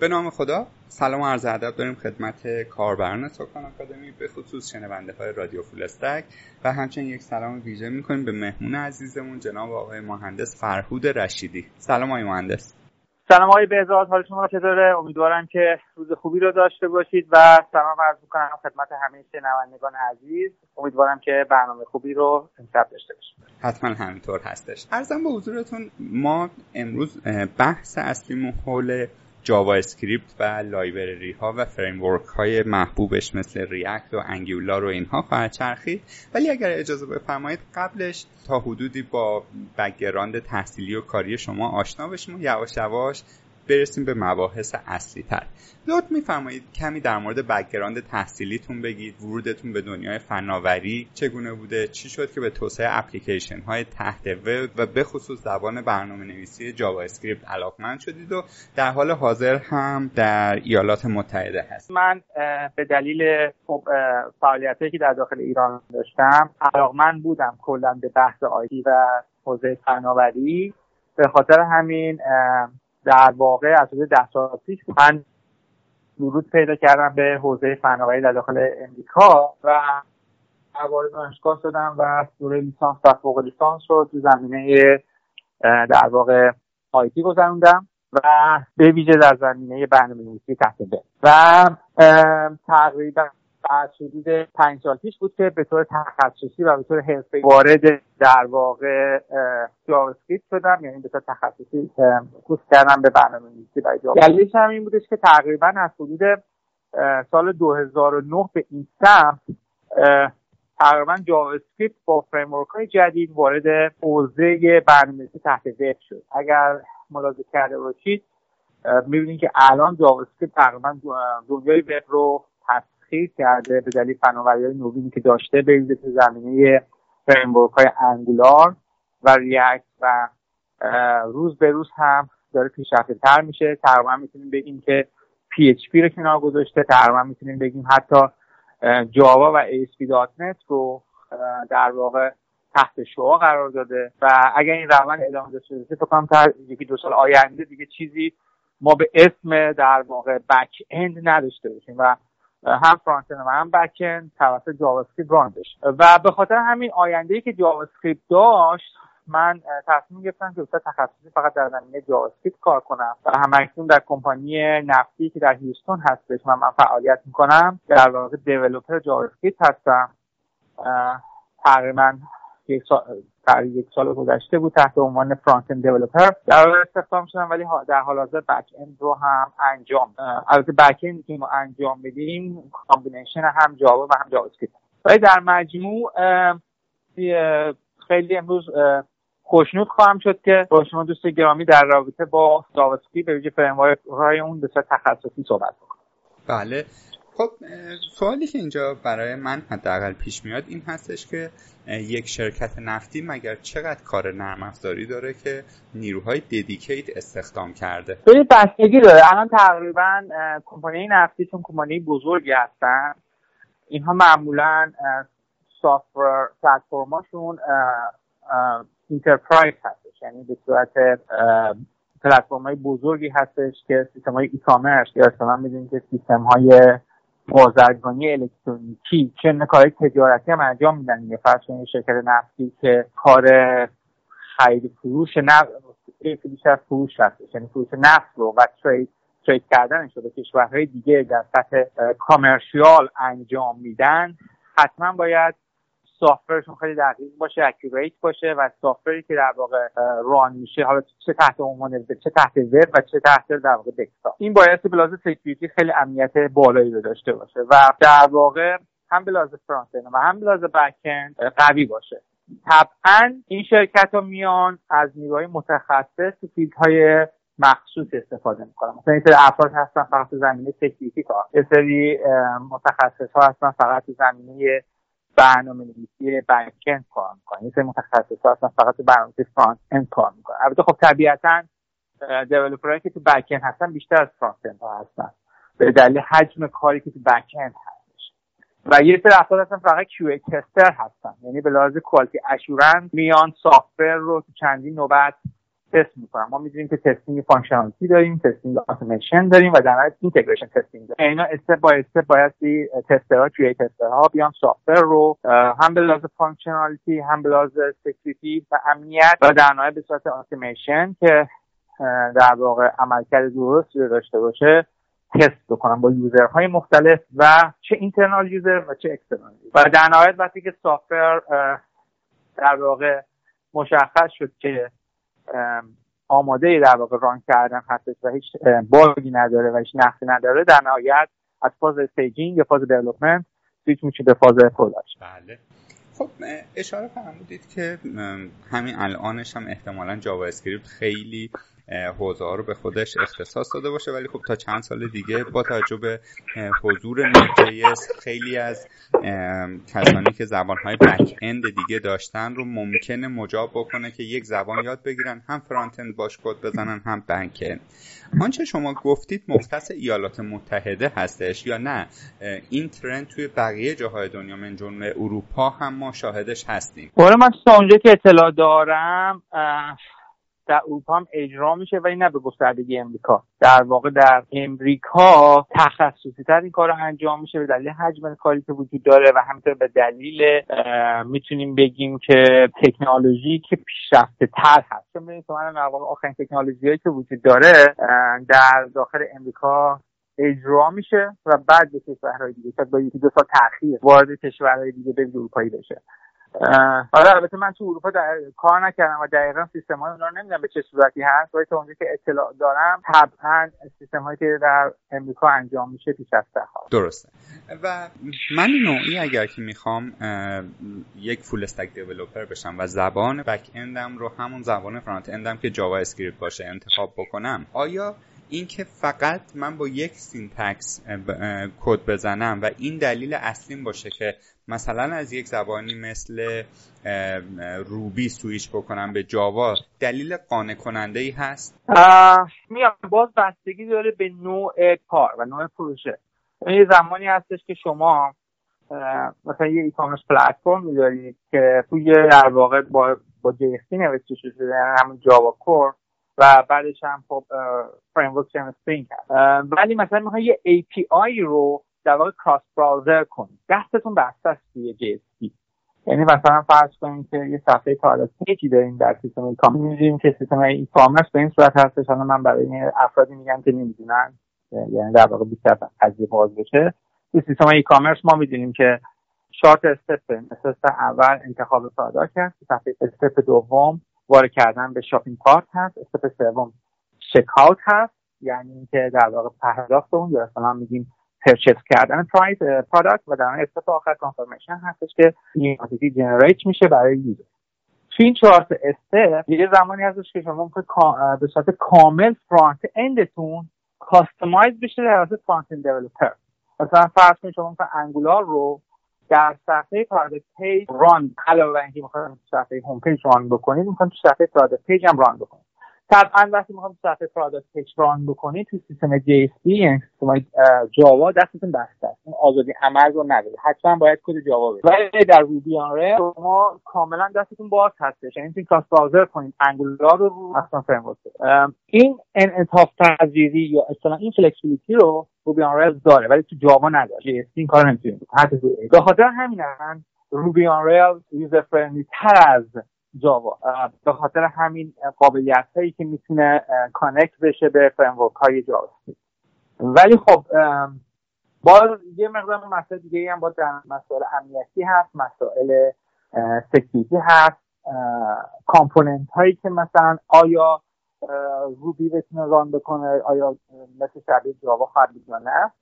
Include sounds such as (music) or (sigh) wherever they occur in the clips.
به نام خدا سلام و عرض ادب داریم خدمت کاربران سکان آکادمی به خصوص شنونده های رادیو فولستک. و همچنین یک سلام ویژه می‌کنیم به مهمون عزیزمون جناب آقای مهندس فرهود رشیدی. سلام آقای مهندس. سلام آقای بهزاد حال شما چطوره؟ امیدوارم که روز خوبی رو داشته باشید و سلام عرض می‌کنم خدمت همه شنوندگان عزیز. امیدوارم که برنامه خوبی رو امشب داشته باشیم حتما همینطور هستش. ارزم به حضورتون ما امروز بحث اصلیمون حول JavaScript و library ها و framework های محبوبش مثل React و Angular و اینها خواهد چرخید. ولی اگر اجازه بفرمایید قبلش تا حدودی با background تحصیلی و کاری شما آشنا بشیم و یواش یواش برسیم به مباحث اصلی تر لطف میفرمایید کمی در مورد background تحصیلیتون بگید ورودتون به دنیای فناوری چگونه بوده چی شد که به توسعه اپلیکیشن های تحت وب و به خصوص زبان برنامه نویسی JavaScript علاقمند شدید و در حال حاضر هم در ایالات متحده هست. من به دلیل فعالیتی که در داخل ایران داشتم علاقمند بودم کلا به بحث آیتی و حوزه فناوری. به خاطر همین در واقع از حدود ده سال پیش من ورود پیدا کردم به حوزه فناوری در داخل امریکا و وارد دانشگاه شدم و دوره لیسانس و فوق لیسانس رو تو زمینه در واقع IT گذروندم و به ویژه در زمینه برنامه‌نویسی تحت وب تقریبا از حدود پنج سال پیش بود که به طور تخصصی و به طور حرفه‌ای وارد در واقع JavaScript شدم. یعنی به طور تخصصی focus کردم به برنامه‌نویسی برای Java دلیلش هم این بودش که تقریبا از حدود سال 2009 به این سمت تقریبا JavaScript با framework های جدید وارد حوزه برنامه‌نویسی تحت وب شد. اگر ملاحظه کرده باشید می‌بینید که الان JavaScript تقریبا دنیای وب رو تسخیر کرده به دلیل فناوری نوینی که داشته به تو زمینه framework های Angular و React و روز به روز هم داره پیشرفته تر میشه. تقریبا می‌تونیم بگیم که PHP رو کنار گذاشته. تقریبا می‌تونیم بگیم حتی Java و ASP.NET رو در واقع تحت شعاع قرار داده. و اگر این روند ادامه داشته باشه فکر کنم تا یکی دو سال آینده دیگه چیزی ما به اسم در واقع back end نداشته باشیم و هم front و هم back توسط JavaScript run بشه. و به خاطر همین آینده ای که JavaScript داشت من تصمیم گرفتم که استاد تخصصی فقط در زمینه JavaScript کار کنم و هم‌اکنون در کمپانی نفتی که در هیوستون هستش من من فعالیت می‌کنم در واقع developer JavaScript هستم تقریبا یک سال یک سال گذشته بود تحت عنوان front end developer در استخدام شدم ولی در حال حاضر back end رو هم انجام البته back end که ما انجام بدیم combination هم Java و هم JavaScript ولی در مجموع خیلی امروز خوشنود خواهم شد که با شما دوست گرامی در رابطه با JavaScript به ویژه فریم اون به تخصصی صحبت بکنم. بله. خب سوالی که اینجا برای من حداقل پیش میاد این هستش که یک شرکت نفتی مگر چقدر کار نرم افزاری داره که نیروهای dedicate استخدام کرده؟ به بستگی داره. الان تقریبا کمپانی نفتی چون کمپانی بزرگی هستن اینها معمولا software platform اشون enterprise هستش. یعنی به صورت پلتفرم های بزرگی هستش که سیستم های e-commerce یا اصلا می‌دونید که سیستم های بازرگانی الکترونیکی چه کار تجارتی هم انجام میدن یه فرض شرکت نفتی که کار خرید فروش نفت بیشتر فروش هستش یعنی فروش نفت رو و trade trade کردنش رو به کشورهای دیگه در سطح commercial انجام میدن. حتما باید software شون خیلی دقیق باشه accurate باشه و software ی که در واقع run میشه حالا چه تحت عنوان چه تحت وب و چه تحت در واقع desktop این باید به لحاظ security خیلی امنیت بالایی رو داشته باشه و در واقع هم به لحاظ front و هم به لحاظ قوی باشه. طبعا این شرکت ها میان از نیروهای متخصص تو field های مخصوص استفاده می‌کنن. مثلا این سری افراد هستن فقط تو زمینه security کار. یه سری متخصص ها هستن فقط تو زمینه برنامه نویسی back end کار می‌کنن این سری متخصص هستن فقط تو برنامه front end کار می‌کنن. البته خب طبیعتا developer هایی که تو back هستن بیشتر از front end هستن. به دلیل حجم کاری که تو back end هستش و یه سری افراد هستن فقط Q tester هستن. یعنی به لحاظ quality assurance میان software رو تو چندین نوبت تست می‌کنن ما می‌دونیم که testing functionality داریم testing اتوماسیون داریم و در نهایت integration testing داریم. اینا step by step باید tester ها توی tester ها بیان software رو هم به لحاظ functionality هم به لحاظ security و امنیت و در نهایت به صورت اتوماسیون که در واقع عملکرد درست رو داشته باشه تست بکنم با user های مختلف و چه internal user و چه external و در نهایت وقتی که software در واقع مشخص شد که آماده در واقع run کردن هستش و هیچ bug ی نداره و هیچ نقصی نداره در نهایت از فاز staging یا فاز development سویچ میشه به فاز production بله. خب اشاره فرمودید که همین الانش هم احتمالا JavaScript خیلی حوزه ها رو به خودش اختصاص داده باشه. ولی خب تا چند سال دیگه با توجه به حضور Node خیلی از کسانی که زبان های back end دیگه داشتن رو ممکنه مجاب بکنه که یک زبان یاد بگیرن. هم front end باش کد بزنن هم back end آنچه شما گفتید مختص ایالات متحده هستش یا نه؟ این trend توی بقیه جاهای دنیا من جمله اروپا هم ما شاهدش هستیم. من تا اونجا که اطلاع دارم در اروپا هم اجرا میشه ولی نه به گستردگی امریکا. در واقع در امریکا تخصصی تر این کار انجام میشه به دلیل حجم کاری که وجود داره و همینطور به دلیل می‌تونیم بگیم که تکنولوژی که پیشرفته تر هست. چون ببینید من واقع آخرین تکنولوژی که وجود داره در داخل امریکا اجرا میشه و بعد به کشورهای دیگه شاید با یکی دو سال تاخیر وارد کشورهای دیگه به اروپایی بشه. آره البته من تو اروپا در... کار نکردم و دقیقا سیستم های رو نمی‌دونم به چه صورتی هست ولی تا اونجا که اطلاع دارم طبعا سیستم هایی که در امریکا انجام میشه پیشرفته ها درسته. و من نوعی اگر که می‌خوام یک full stack developer بشم و زبان back end م رو همون زبان front end م که JavaScript باشه انتخاب بکنم آیا اینکه فقط من با یک syntax کد بزنم و این دلیل اصلیم باشه که مثلا از یک زبانی مثل Ruby سویش بکنم به Java دلیل قانع کننده ای هست میام باز بستگی داره به نوع کار و نوع پروژه. یه زمانی هستش که شما مثلا یه ای پلتفرم دارید که توی در واقع با با JSP نوشته شده یعنی همون Java Core و بعدش هم خب framework Spring ولی مثلا می‌خوای یه API رو در واقع cross browser کنید دستتون بسته است توی JSP یعنی مثلا فرض کنید که یه صفحه page ی داریم در سیستم e می‌دونیم که سیستم e-commerce به این صورت هستش. حالا من برای افرادی میگم که نمی‌دونن یعنی در واقع بیشتر قضیه باز بشه. تو سیستم e-commerce ما می‌دونیم که چهار تا step، step اول انتخاب product هست. صفحه step دوم وارد کردن به shopping cart هست. step سوم چک هست. یعنی اینکه در واقع پرداخت اون. یا مثلا میگیم purchase کردن price product و در step آخر confirmation هستش که این generate میشه برای user تو این چهار step یه زمانی هستش که شما به صورت کامل front end تون customize بشه در واسه front end developer مثلا فرض کنید شما مثلا Angular رو در صفحه product page run علاوه اینکه می‌خواید صفحه home page run بکنید می‌خواید تو صفحه product page هم run بکنید. طبعا وقتی می‌خوام صفحه product page run بکنید تو سیستم JSP یعنی سیستم Java دستتون بسته است. اون آزادی عمل رو نداره. حتما باید کد Java بدید. ولی در Ruby on شما کاملا دستتون باز هستش. یعنی می‌تونید cross browser کنید Angular رو رو اصلا فریم این انعطاف پذیری یا اصلا این flexibility رو Ruby on داره ولی تو Java نداره. JSP این کار نمی‌تونید حتی به خاطر همین Ruby on Rails user friendly تر از جاوا. به خاطر همین قابلیت هایی که می‌تونه connect بشه به framework های جاوا. ولی خب باز یه مقدار مسائل دیگه هم باز در مسائل امنیتی هست مسائل security هست. component هایی که مثلا آیا روبی بتونه run بکنه آیا مثل شبیه جاوا خواهد یا نه.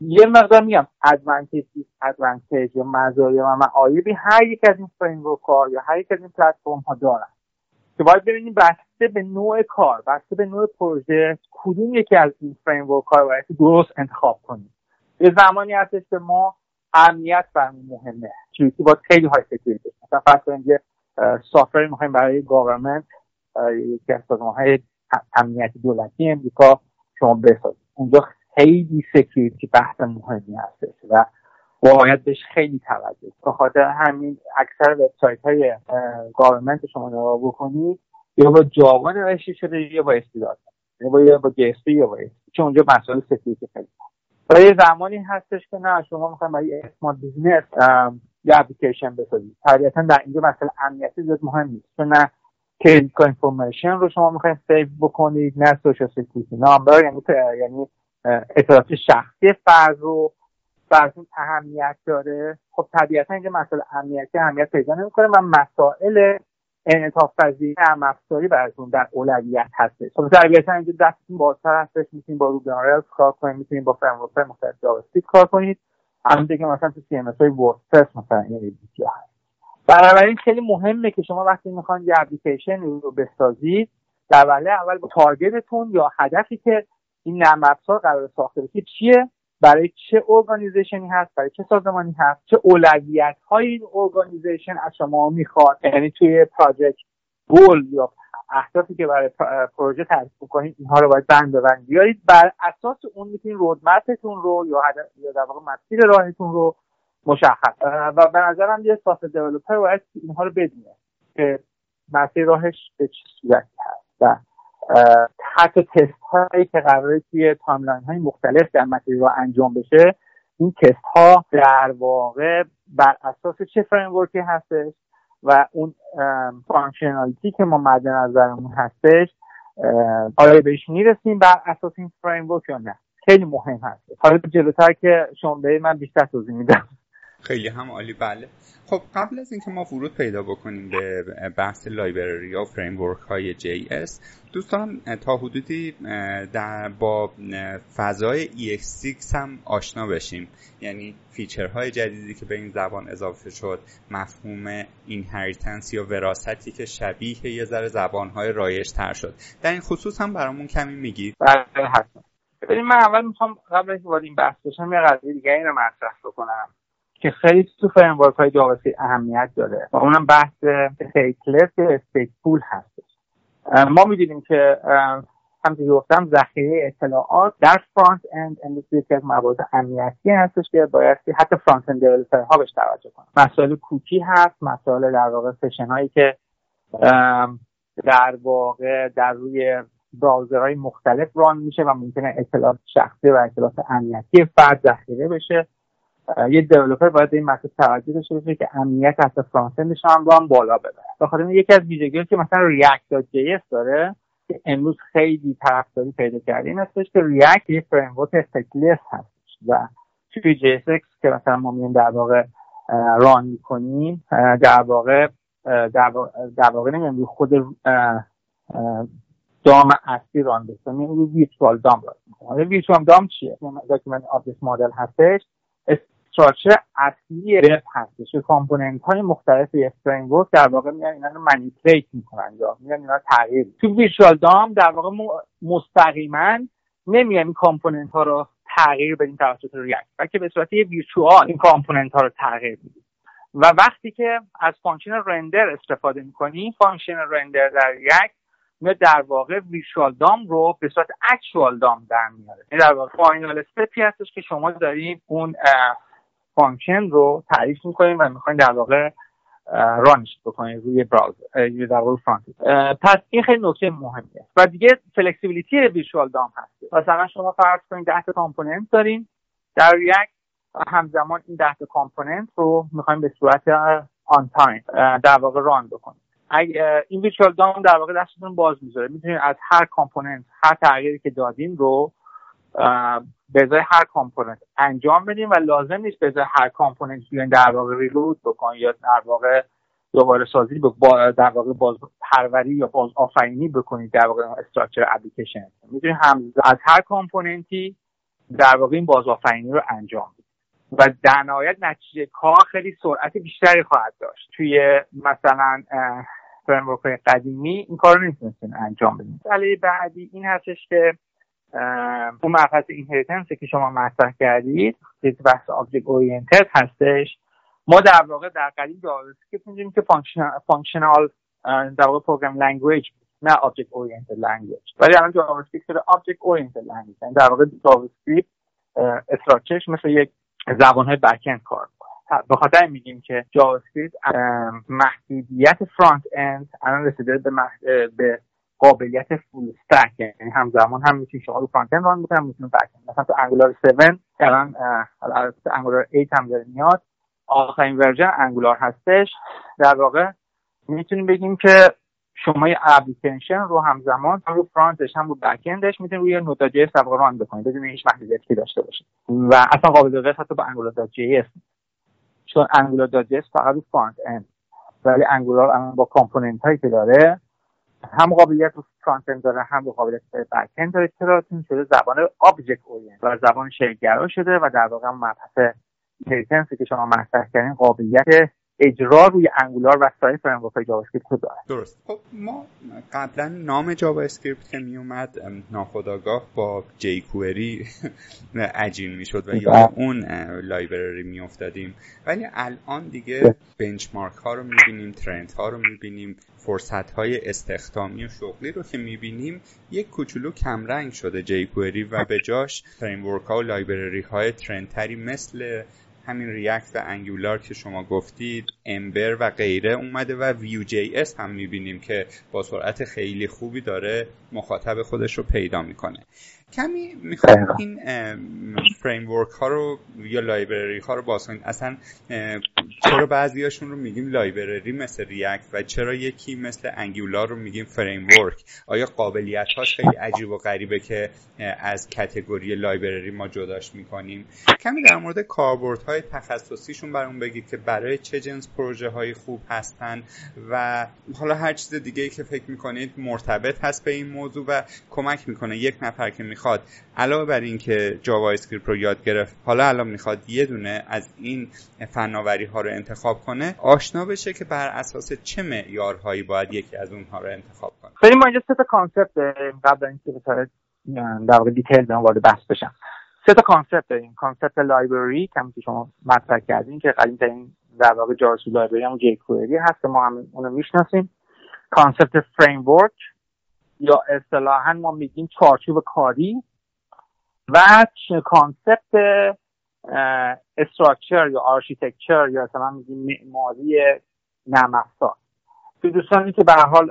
یه مقدار میگم advantage advantage یا مزایا و معایبی هر یک از این فریم ها یا هر یک از این پلتفرم ها دارن. که باید ببینیم بسته به نوع کار بسته به نوع پروژه کدوم یکی از این فریم ها رو باید درست انتخاب کنیم. یه زمانی هستش که ما امنیت برمون مهمه. چیزی با خیلی high security مثلا فرض کنیم یه software می‌خوایم برای government یکی از های امنیتی دولتی امریکا شما بسازید. اونجا خیلی سکیوریتی بحث مهمی هستش و باید بهش خیلی توجه به خاطر همین اکثر وبسایت های گاورمنت شما نگاه بکنید یا با جاوا نوشته شده یا با استیداد یا با یا با یا چون اونجا مسائل سکیوریتی خیلی و زمانی هستش که نه شما می‌خوایم برای اسمارت بیزنس یه اپلیکیشن بسازید. طبیعتا در اینجا مسئله امنیتی زیاد مهم نیست. چون نه credit information رو شما می‌خواین save بکنید نه social security number یعنی یعنی اطلاعات شخصی فرد رو براتون اهمیت داره. خب طبیعتا اینجا مسئله امنیتی اهمیت پیدا نمی‌کنه و مسائل انعطاف پذیری نرم افزاری براتون در اولویت هستش. خب طبیعتا اینجا دستتون بازتر هستش. می‌تونید با روبی کار کنید می‌تونید با framework مختلف جاوا کار کنید. همونطور که مثلا تو CMS های وردپرس مثلا این هست. بنابراین خیلی مهمه که شما وقتی می‌خواین یه اپلیکیشن رو بسازید در وهله اول با target تون یا هدفی که این نرم افزار قرار ساخته بشه. چیه؟ برای چه organization ی هست؟ برای چه سازمانی هست؟ چه اولویت های این organization از شما می‌خواد؟ یعنی توی project goal یا اهدافی که برای پروژه تعریف کنید اینها رو باید بند بند بیارید بر اساس اون می‌تونید roadmap تون رو یا یا در واقع مسیر راهتون رو مشخص و به نظرم یه software developer باید اینها رو بدونه که مسیر راهش به چه صورتی هست. و حتی تست هایی که قراره توی timeline های مختلف در را انجام بشه این تست ها در واقع بر اساس چه framework ی هستش و اون functionality که ما مد نظرمون هستش آیا بهش می‌رسیم بر اساس این framework یا نه؟ خیلی مهم هست. حالا جلوتر که شما من بیشتر توضیح میدم. خیلی هم عالی. بله. خب قبل از اینکه ما ورود پیدا بکنیم به بحث library یا framework های JS دوستان تا حدودی در با فضای ES6 هم آشنا بشیم. یعنی feature های جدیدی که به این زبان اضافه شد مفهوم inheritance یا وراثتی که شبیه یه ذره زبانهای رایج تر شد. در این خصوص هم برامون کمی میگید. بله حتما. ببینید من اول می‌خوام قبل از وارد این بحث بشم یه قضیه دیگه رو مطرح بکنم. که خیلی تو framework های جاوااسکریپت اهمیت داره و اونم بحث stateless یا stateful هستش. ما می‌دونیم که همونطور گفتم ذخیره اطلاعات در front-end industry که از موارد امنیتی هستش که باید حتی front-end developer ها بهش توجه کنن. مسائل کوکی هست مسائل در واقع session هایی که در واقع در روی browser های مختلف run میشه و ممکنه اطلاعات شخصی و اطلاعات امنیتی فرد ذخیره بشه. یه developer باید این مطلب توجه داشته باشه که امنیت حتی front-end ش هم رو هم بالا ببره. بخاطر یکی از ویژگی‌ها که مثلا React.js داره که امروز خیلی طرفداری پیدا کرده این هستش که React یه framework stateless هستش. و توی JS که مثلا ما میایم در واقع run می‌کنیم در واقع در واقع نمی‌دونم خود DOM اصلی run بکنیم روی virtual DOM run می‌کنیم virtual DOM چیه؟ document object model هستش structure اصلی وب هستش که component های مختلف یک فریم در واقع میان اینا رو manipulate می‌کنن یا میان اینا تغییر تو virtual DOM در واقع مستقیما نمیان این component ها رو تغییر بدیم توسط React بلکه به صورت یه virtual این component ها رو تغییر میدیم. و وقتی که از function render استفاده می‌کنیم function render در React میاد در واقع virtual DOM رو به صورت actual DOM در میاره. این در واقع final step ی هستش که شما داریم اون function رو تعریف می‌کنیم و می‌خواین در واقع run ش بکنید روی browser در واقع front پس این خیلی نکته مهمیه. و دیگه flexibility virtual DOM هست. مثلا شما فرض کنید 10 تا component دارین در React همزمان این 10 تا component رو می‌خوایم به صورت on time در واقع run بکنیم. این virtual DOM در واقع دستتون باز می‌ذاره. می‌تونید از هر component هر تغییری که دادین رو به ازای هر component انجام بدیم و لازم نیست به ازای هر component بیاین در واقع reload بکنید یا در واقع دوباره سازی با در واقع باز پروری یا باز آفرینی بکنید در واقع structure اپلیکیشن می‌تونید هم از هر component ی در واقع این باز آفرینی رو انجام بدید. و در نهایت نتیجه کار خیلی سرعت بیشتری خواهد داشت. توی مثلا framework قدیمی این کار رو نمی‌تونستین انجام بدید مسئله بعدی این هستش که اون مبحث inheritance که شما مطرح کردید که بحث object oriented هستش. ما در واقع در قدیم JavaScript می‌دونیم که functional در واقع پروگرام لنگویج نه آبجکت اورینتد لنگویج ولی الان جاوا اسکریپت شده آبجکت اورینتد لنگویج در واقع جاوا اسکریپت استراکچرش مثل یک زبان های بک کار به خاطر میگیم که جاوا اسکریپت محدودیت فرانت اند الان رسیده به, به قابلیت فول استک یعنی همزمان هم می‌تونی شما رو فرانت اند ران بکنید می‌تونید بک مثلا تو انگولار 7 الان انگولار 8 هم داره میاد. آخرین version Angular هستش. در واقع می‌تونیم بگیم که شما یه اپلیکیشن رو همزمان هم رو front ش هم رو backend ش می‌تونید روی Node.js run بکنید بدون هیچ محدودیتی داشته باشه و اصلا قابل قیاس حتی با انگولار جی اس چون انگولار جی اس فقط رو frontend ولی Angular با component هایی که داره هم قابلیت رو front داره هم قابلیت backend داره. چرا؟ شده زبان object orient و زبان شی‌گرا شده و در واقع مبحث inheritance ی که شما مطرح کردین قابلیت اجرا روی Angular و سایر framework های JavaScript داره درست. خب ما قبلا نام JavaScript که می اومد ناخودآگاه با jQuery (laughs) عجین می‌شد و یا بله. اون library می افتادیم ولی الان دیگه benchmark ها رو می‌بینیم trend ها رو می‌بینیم فرصت های استخدامی و شغلی رو که می‌بینیم یک کوچولو کمرنگ شده jQuery و به جاش framework ها و library های trend تری مثل همین React Angular که شما گفتید Ember و غیره اومده و Vue.js هم می‌بینیم که با سرعت خیلی خوبی داره مخاطب خودش رو پیدا می‌کنه. کمی می‌خوام این framework ها رو یا library ها رو باز کنید اصلا چرا بعضیاشون رو میگیم library مثل React و چرا یکی مثل Angular رو میگیم framework آیا قابلیت هاش خیلی عجیب و غریبه که از category library ما جداش می‌کنیم؟ کمی در مورد های تخصصیشون برامون بگید که برای چه جنس پروژه های خوب هستن و حالا هر چیز دیگه که فکر می‌کنید مرتبط هست به این موضوع و کمک می‌کنه یک نفر که می‌خواد علاوه بر اینکه JavaScript رو یاد گرفت حالا الان می‌خواد یه دونه از این فناوری ها رو انتخاب کنه آشنا بشه که بر اساس چه معیارهایی باید یکی از اونها رو انتخاب کنه. ما اینجا سه تا concept قبل اینکه در واقع detail به وارد بحث بشم. سه تا concept داریم. concept library که شما مطرح کردین که قدیم ترین در واقع JavaScript library هم jQuery هست ما هم اونو می‌شناسیم. concept framework یا اصطلاحا ما میگیم چارچوب کاری و concept structure یا architecture یا مثلا میگیم معماری نرم افزار تو دوستانی که به حال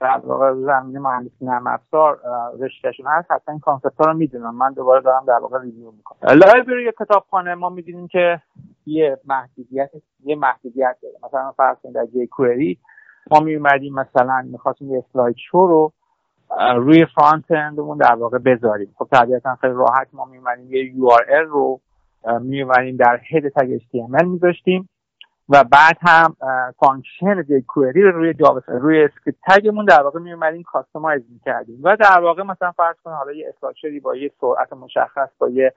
در واقع زمینه مهندسی نرم افزار رشتهشون هست حتی این concept ها رو می‌دونم من دوباره دارم در واقع review می‌کنم. library یا کتابخانه ما می‌دونیم که یه محدودیت یه محدودیت داره. مثلا فرض کنید در jQuery ما میومدیم مثلا می‌خواستیم یه slideshow رو روی frontend مون در واقع بذاریم. خب طبیعتا خیلی راحت ما میومدیم یه URL رو میومدیم در head tag HTML میذاشتیم و بعد هم function jQuery رو روی Java روی script tag مون در واقع میومدیم customize می‌کردیم. و در واقع مثلا فرض کنید حالا یه structure ی با یه سرعت مشخص با یه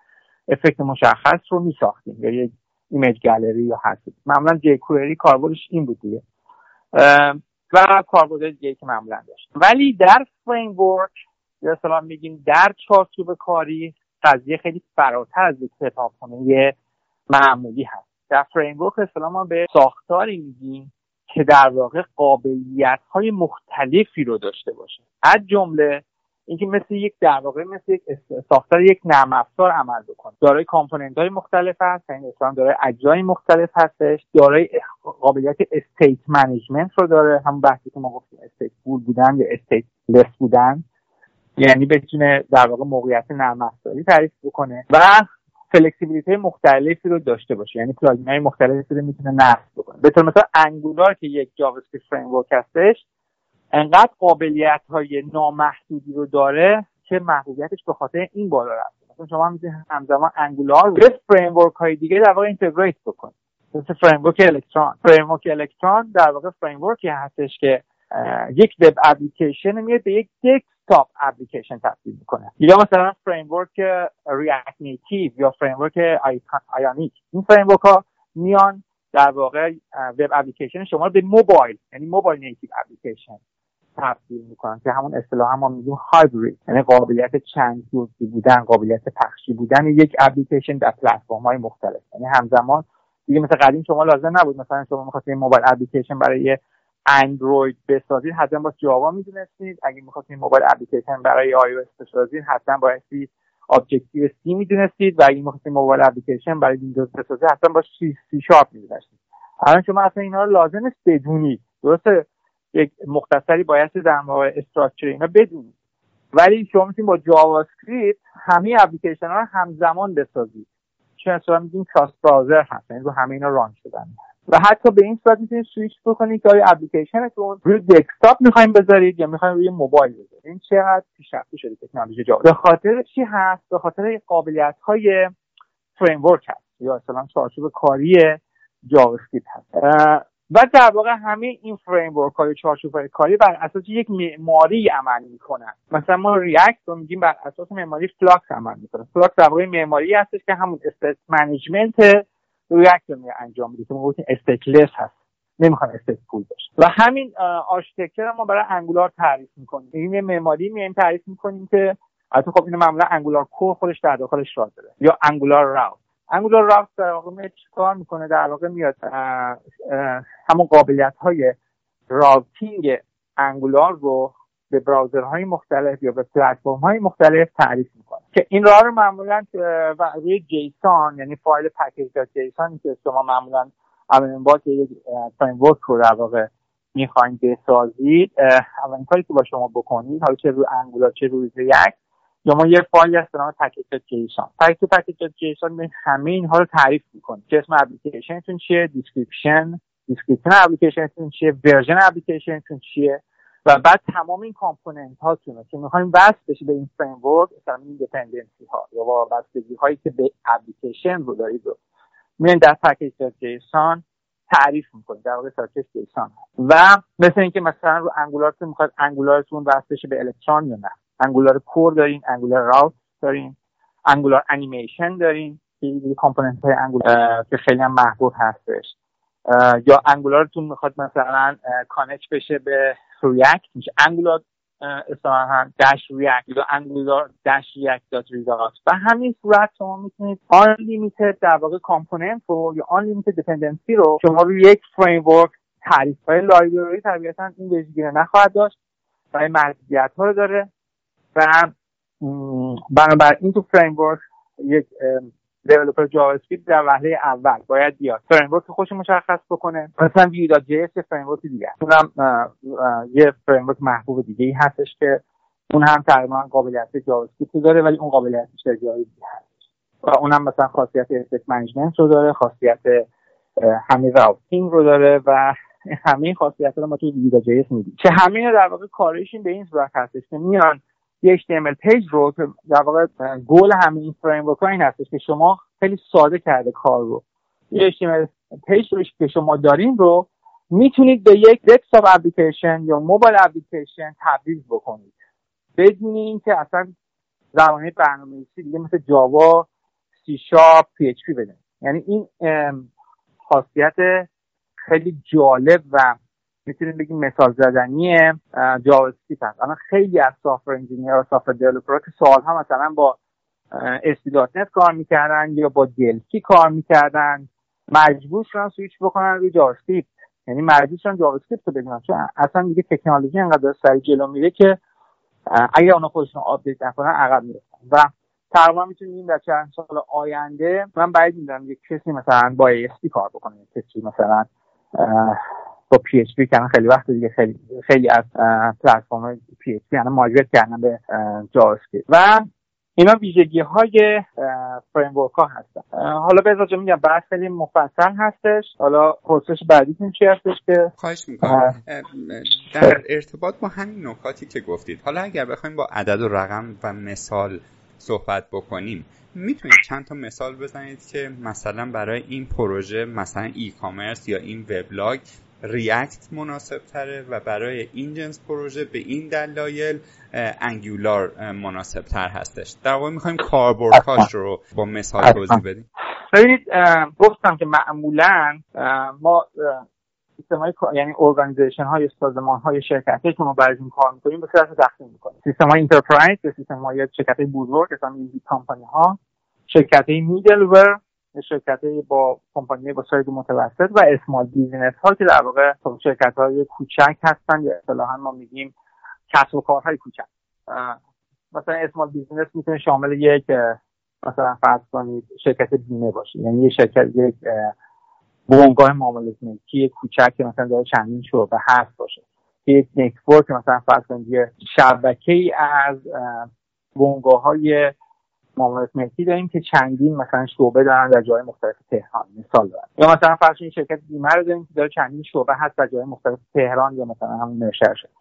effect مشخص رو میساختیم. یا یه image gallery یا هر معمولا jQuery کاربردش این بود دیگه. و کاربرد دیگه که معمولا داشت ولی در framework یا اصلا میگیم در چارچوب کاری قضیه خیلی فراتر از یک کتابخانه معمولی هست. در framework اصلا ما به ساختاری میگیم که در واقع قابلیت های مختلفی رو داشته باشه. از جمله اینکه مثل یک در واقع مثل یک ساختار یک نرم افزار عمل بکنه. دارای component های مختلف هست یعنی مثلا دارای اجزای مختلف هستش. دارای قابلیت state management رو داره. همون بحثی که ما گفتیم stateful بودن یا stateless بودن. یعنی بتونه در واقع موقعیت نرم افزاری تعریف بکنه و flexibility مختلفی رو داشته باشه. یعنی plugin های مختلفی رو می‌تونه نصب بکنه. به طور مثلا Angular که یک JavaScript framework هستش انقدر قابلیت های نامحدودی رو داره که محدودیتش به خاطر این بالا رفته. مثلا شما می‌تونید همزمان Angular به framework های دیگه در واقع integrate بکنید مثل framework Electron framework Electron در واقع framework ی هستش که یک web application میاد به یک desktop application تبدیل می‌کنه. یا مثلا framework React Native یا framework Ionic این framework ها میان در واقع web application شما به موبایل یعنی mobile native application تبدیل می‌کنن که همون اصطلاح هم ما میگیم هایبرید یعنی قابلیت چند جزئی بودن قابلیت پخشی بودن یک اپلیکیشن در پلتفرم های مختلف. یعنی همزمان دیگه مثل قدیم شما لازم نبود. مثلا شما می‌خواستید mobile application برای اندروید بسازید حتما با Java می‌دونستید. اگه می‌خواستید mobile application برای آی بسازید حتما بایستی Objective-C می‌دونستید. و اگه می‌خواستید موبایل اپلیکیشن برای ویندوز بسازید حتما با سی, سی شارپ می‌دونستید. الان شما اصلا اینا رو لازم است بدونید. درسته؟ یک مختصری باید در مورد structure اینا بدونید. ولی شما می‌تونید با جاوا اسکریپت همه اپلیکیشن ها رو همزمان بسازید. چون اصلا میگیم cross browser هست یعنی رو همه اینا run شدن. و حتی به این صورت می‌تونید سویچ بکنید که آیا اپلیکیشنتون روی دسکتاپ می‌خوایم بذارید یا می‌خوایم روی موبایل بذارید. این چقدر پیشرفته شده تکنولوژی جاوا. به خاطر چی هست؟ به خاطر قابلیت های فریم هست. یا اصلا چارچوب کاری جاوا هست. و در واقع همه این framework های چارچوب کاری بر اساس یک معماری عمل می‌کنن. مثلا ما React رو میگیم بر اساس معماری Flux عمل می‌کنه. Flux در واقع معماری هستش که همون state management React رو انجام میده که ما stateless هست. نمی‌خوام stateful باشه. و همین architecture ما برای Angular تعریف می‌کنیم. این معماری میایم تعریف می‌کنیم که البته خب اینو معمولا Angular core خودش در داخلش را داره. یا Angular route Angular route در واقع میاد کار می‌کنه در واقع میاد همون قابلیت های routing Angular رو به browser های مختلف یا به پلتفرم های مختلف تعریف می‌کنه. که این راه رو معمولا روی JSON یعنی فایل package JSON که شما معمولا اولین بار که یک فریم رو در واقع می‌خواین بسازید اولین کاری که با شما بکنید حالا چه روی Angular چه روی React یا ما یه فایل هست به نام package JSON package package JSON همه اینها رو تعریف می‌کنه. که اسم اپلیکیشنتون چیه؟ description description اپلیکیشنتون چیه؟ version اپلیکیشنتون چیه؟ و بعد تمام این component هاتون که می‌خوایم وصل بشه به این framework مثلا این dependency ها یا وابستگی هایی که به اپلیکیشن رو دارید رو میان در package JSON تعریف می‌کنید. در واقع سرچش جیسون و مثل اینکه مثلا رو انگولارتون می‌خواد انگولارتون وصل بشه به الکترون یا نه. انگولار کور دارین انگولار راوت دارین انگولار انیمیشن دارین که کامپوننت های انگولار که خیلی هم محبوب هستش. یا انگولارتون می‌خواد مثلا کانکت بشه به ریاکت میشه انگولار اصطلاحا داش ریاکت یا انگولار داش ریاکت دات ریزالت و همین صورت شما می‌تونید آن لیمیتد در واقع کامپوننت رو یا آن لیمیتد دیپندنسی رو شما روی یک فریم ورک تعریف های library طبیعتا این ویژگی نخواهد داشت. و این ها رو داره. و بنابراین تو فریم یک developer جاوا اسکریپت در وهله اول باید بیاد. framework خودش مشخص بکنه. مثلا ویو دات جی اس فریم ورک دیگه اونم یه framework محبوب دیگه ای هستش که اون هم تقریبا قابلیت جاوا اسکریپت داره ولی اون قابلیتش در دیگه هست و اونم مثلا خاصیت state management رو داره خاصیت همه routing رو داره و همه خاصیت رو ما تو Vue.js میدیم که در واقع کارشون به این صورت هستش که میان یه HTML page رو که در واقع گل همه این framework این هستش که شما خیلی ساده کرده کار رو. یه HTML page رو که شما دارین رو می‌تونید به یک دسکتاپ اپلیکیشن یا موبایل اپلیکیشن تبدیل بکنید. بدون اینکه اصلا زبانه برنامه‌نویسی دیگه مثل جاوا سی شارپ پی اچ پی بده یعنی این خاصیت خیلی جالب و می‌تونیم بگیم مثال زدنی جاوا اسکریپت هست. الان خیلی از software engineer و software developer که سال‌ها مثلا با .NET کار می‌کردن یا با Delphi کار می‌کردن مجبور شدن سویچ بکنن روی جاوا اسکریپت یعنی مجبور شدن جاوا اسکریپت رو بدونن چون اصلا دیگه تکنولوژی انقدر سریع جلو میره که اگر اونا خودشون آپدیت نکنن عقب می‌رسن. و تقریبا می‌تونیم در چند سال آینده من بعید می‌دونم یک کسی مثلا با ASP کار بکنه کسی مثلا با PHP کردن. خیلی وقت دیگه خیلی خیلی از پلتفرم PHP یعنی مهاجرت کردن به جاوا و اینا ویژگی های فریم ها هستن حالا به اضافه میگم بحث خیلی مفصل هستش. حالا پرسش بعدیتون چی هستش که؟ خواهش می‌کنم. در ارتباط با همین نکاتی که گفتید حالا اگر بخوایم با عدد و رقم و مثال صحبت بکنیم می‌تونید چند تا مثال بزنید که مثلا برای این پروژه مثلا ای کامرس یا این وبلاگ ریاکت مناسب تره و برای این جنس پروژه به این دلایل انگولار مناسب تر هستش. در واقع می‌خوایم کاربردهاش رو با مثال توضیح بدیم. ببینید گفتم که معمولا ما سیستم های یعنی organization های سازمان های شرکت که ما براشون کار می‌کنیم به صورت تقسیم می‌کنیم. سیستم های enterprise یا سیستم های شرکت های بزرگ مثلا کمپانی ها شرکت های middle شرکت با کمپانی با سایز متوسط و small business ها که در واقع خب شرکت های کوچک هستن یا اصطلاحا ما میگیم کسب و کارهای کوچک. مثلا small business می‌تونه شامل یک مثلا فرض کنید شرکت بیمه باشه. یعنی یه شرکت یک بنگاه معاملات ملکی کوچک که مثلا داره چندین شعبه هست باشه. یک network مثلا فرض کنید یه شبکه ای از بنگاه های معاملات ملکی داریم که چندین مثلا شعبه دارن در جای مختلف تهران. مثال دارن یا مثلا فرض شرکت بیمه رو داریم که داره چندین شعبه هست در جای مختلف تهران یا مثلا همون نشر شده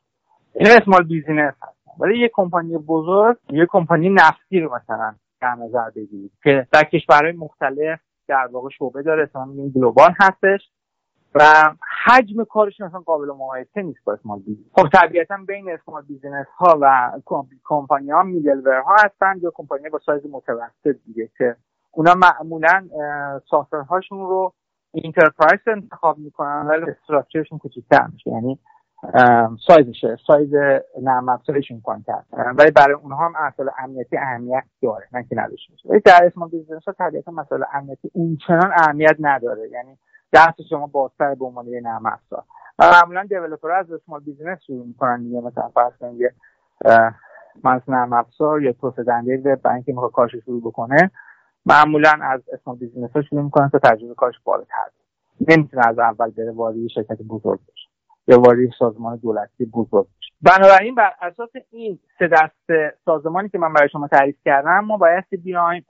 این small business هست. ولی یه کمپانی بزرگ یه کمپانی نفتی رو مثلا در نظر بگیرید که در کشورهای مختلف در واقع شعبه داره مثلا global هستش. و حجم کارش مثلا قابل مقایسه نیست با small business خب طبیعتا بین small business ها و کمپانی ها middle ها هستن یا کمپانی با سایز متوسط دیگه که اونا معمولا software هاشون رو enterprise انتخاب می‌کنن ولی structure شون کوچیک‌تر میشه. یعنی سایزشه. سایز نرم افزارشون پایینتر ولی برای اونها هم مسئله امنیتی اهمیت داره. من که نداشته باشه در اسم بیزنس ها طبیعتا مسئله امنیتی اونچنان اهمیت نداره. یعنی دست شما بازتر به عنوان یه نرم افزار. معمولا developer از small business شروع می‌کنن دیگه مثلا فرض کنید یه نرم افزار یا توسعه دهنده وب برای اینکه می‌خواد کارش شروع بکنه معمولا از small business ها شروع می‌کنن تا تجربه کارش بالاتر نمی‌تونه از اول بره وارد شرکت بزرگ بشه. یا وارد سازمان دولتی بشه بنابراین بر اساس این سه دست سازمانی که من برای شما تعریف کردم ما باید بیایم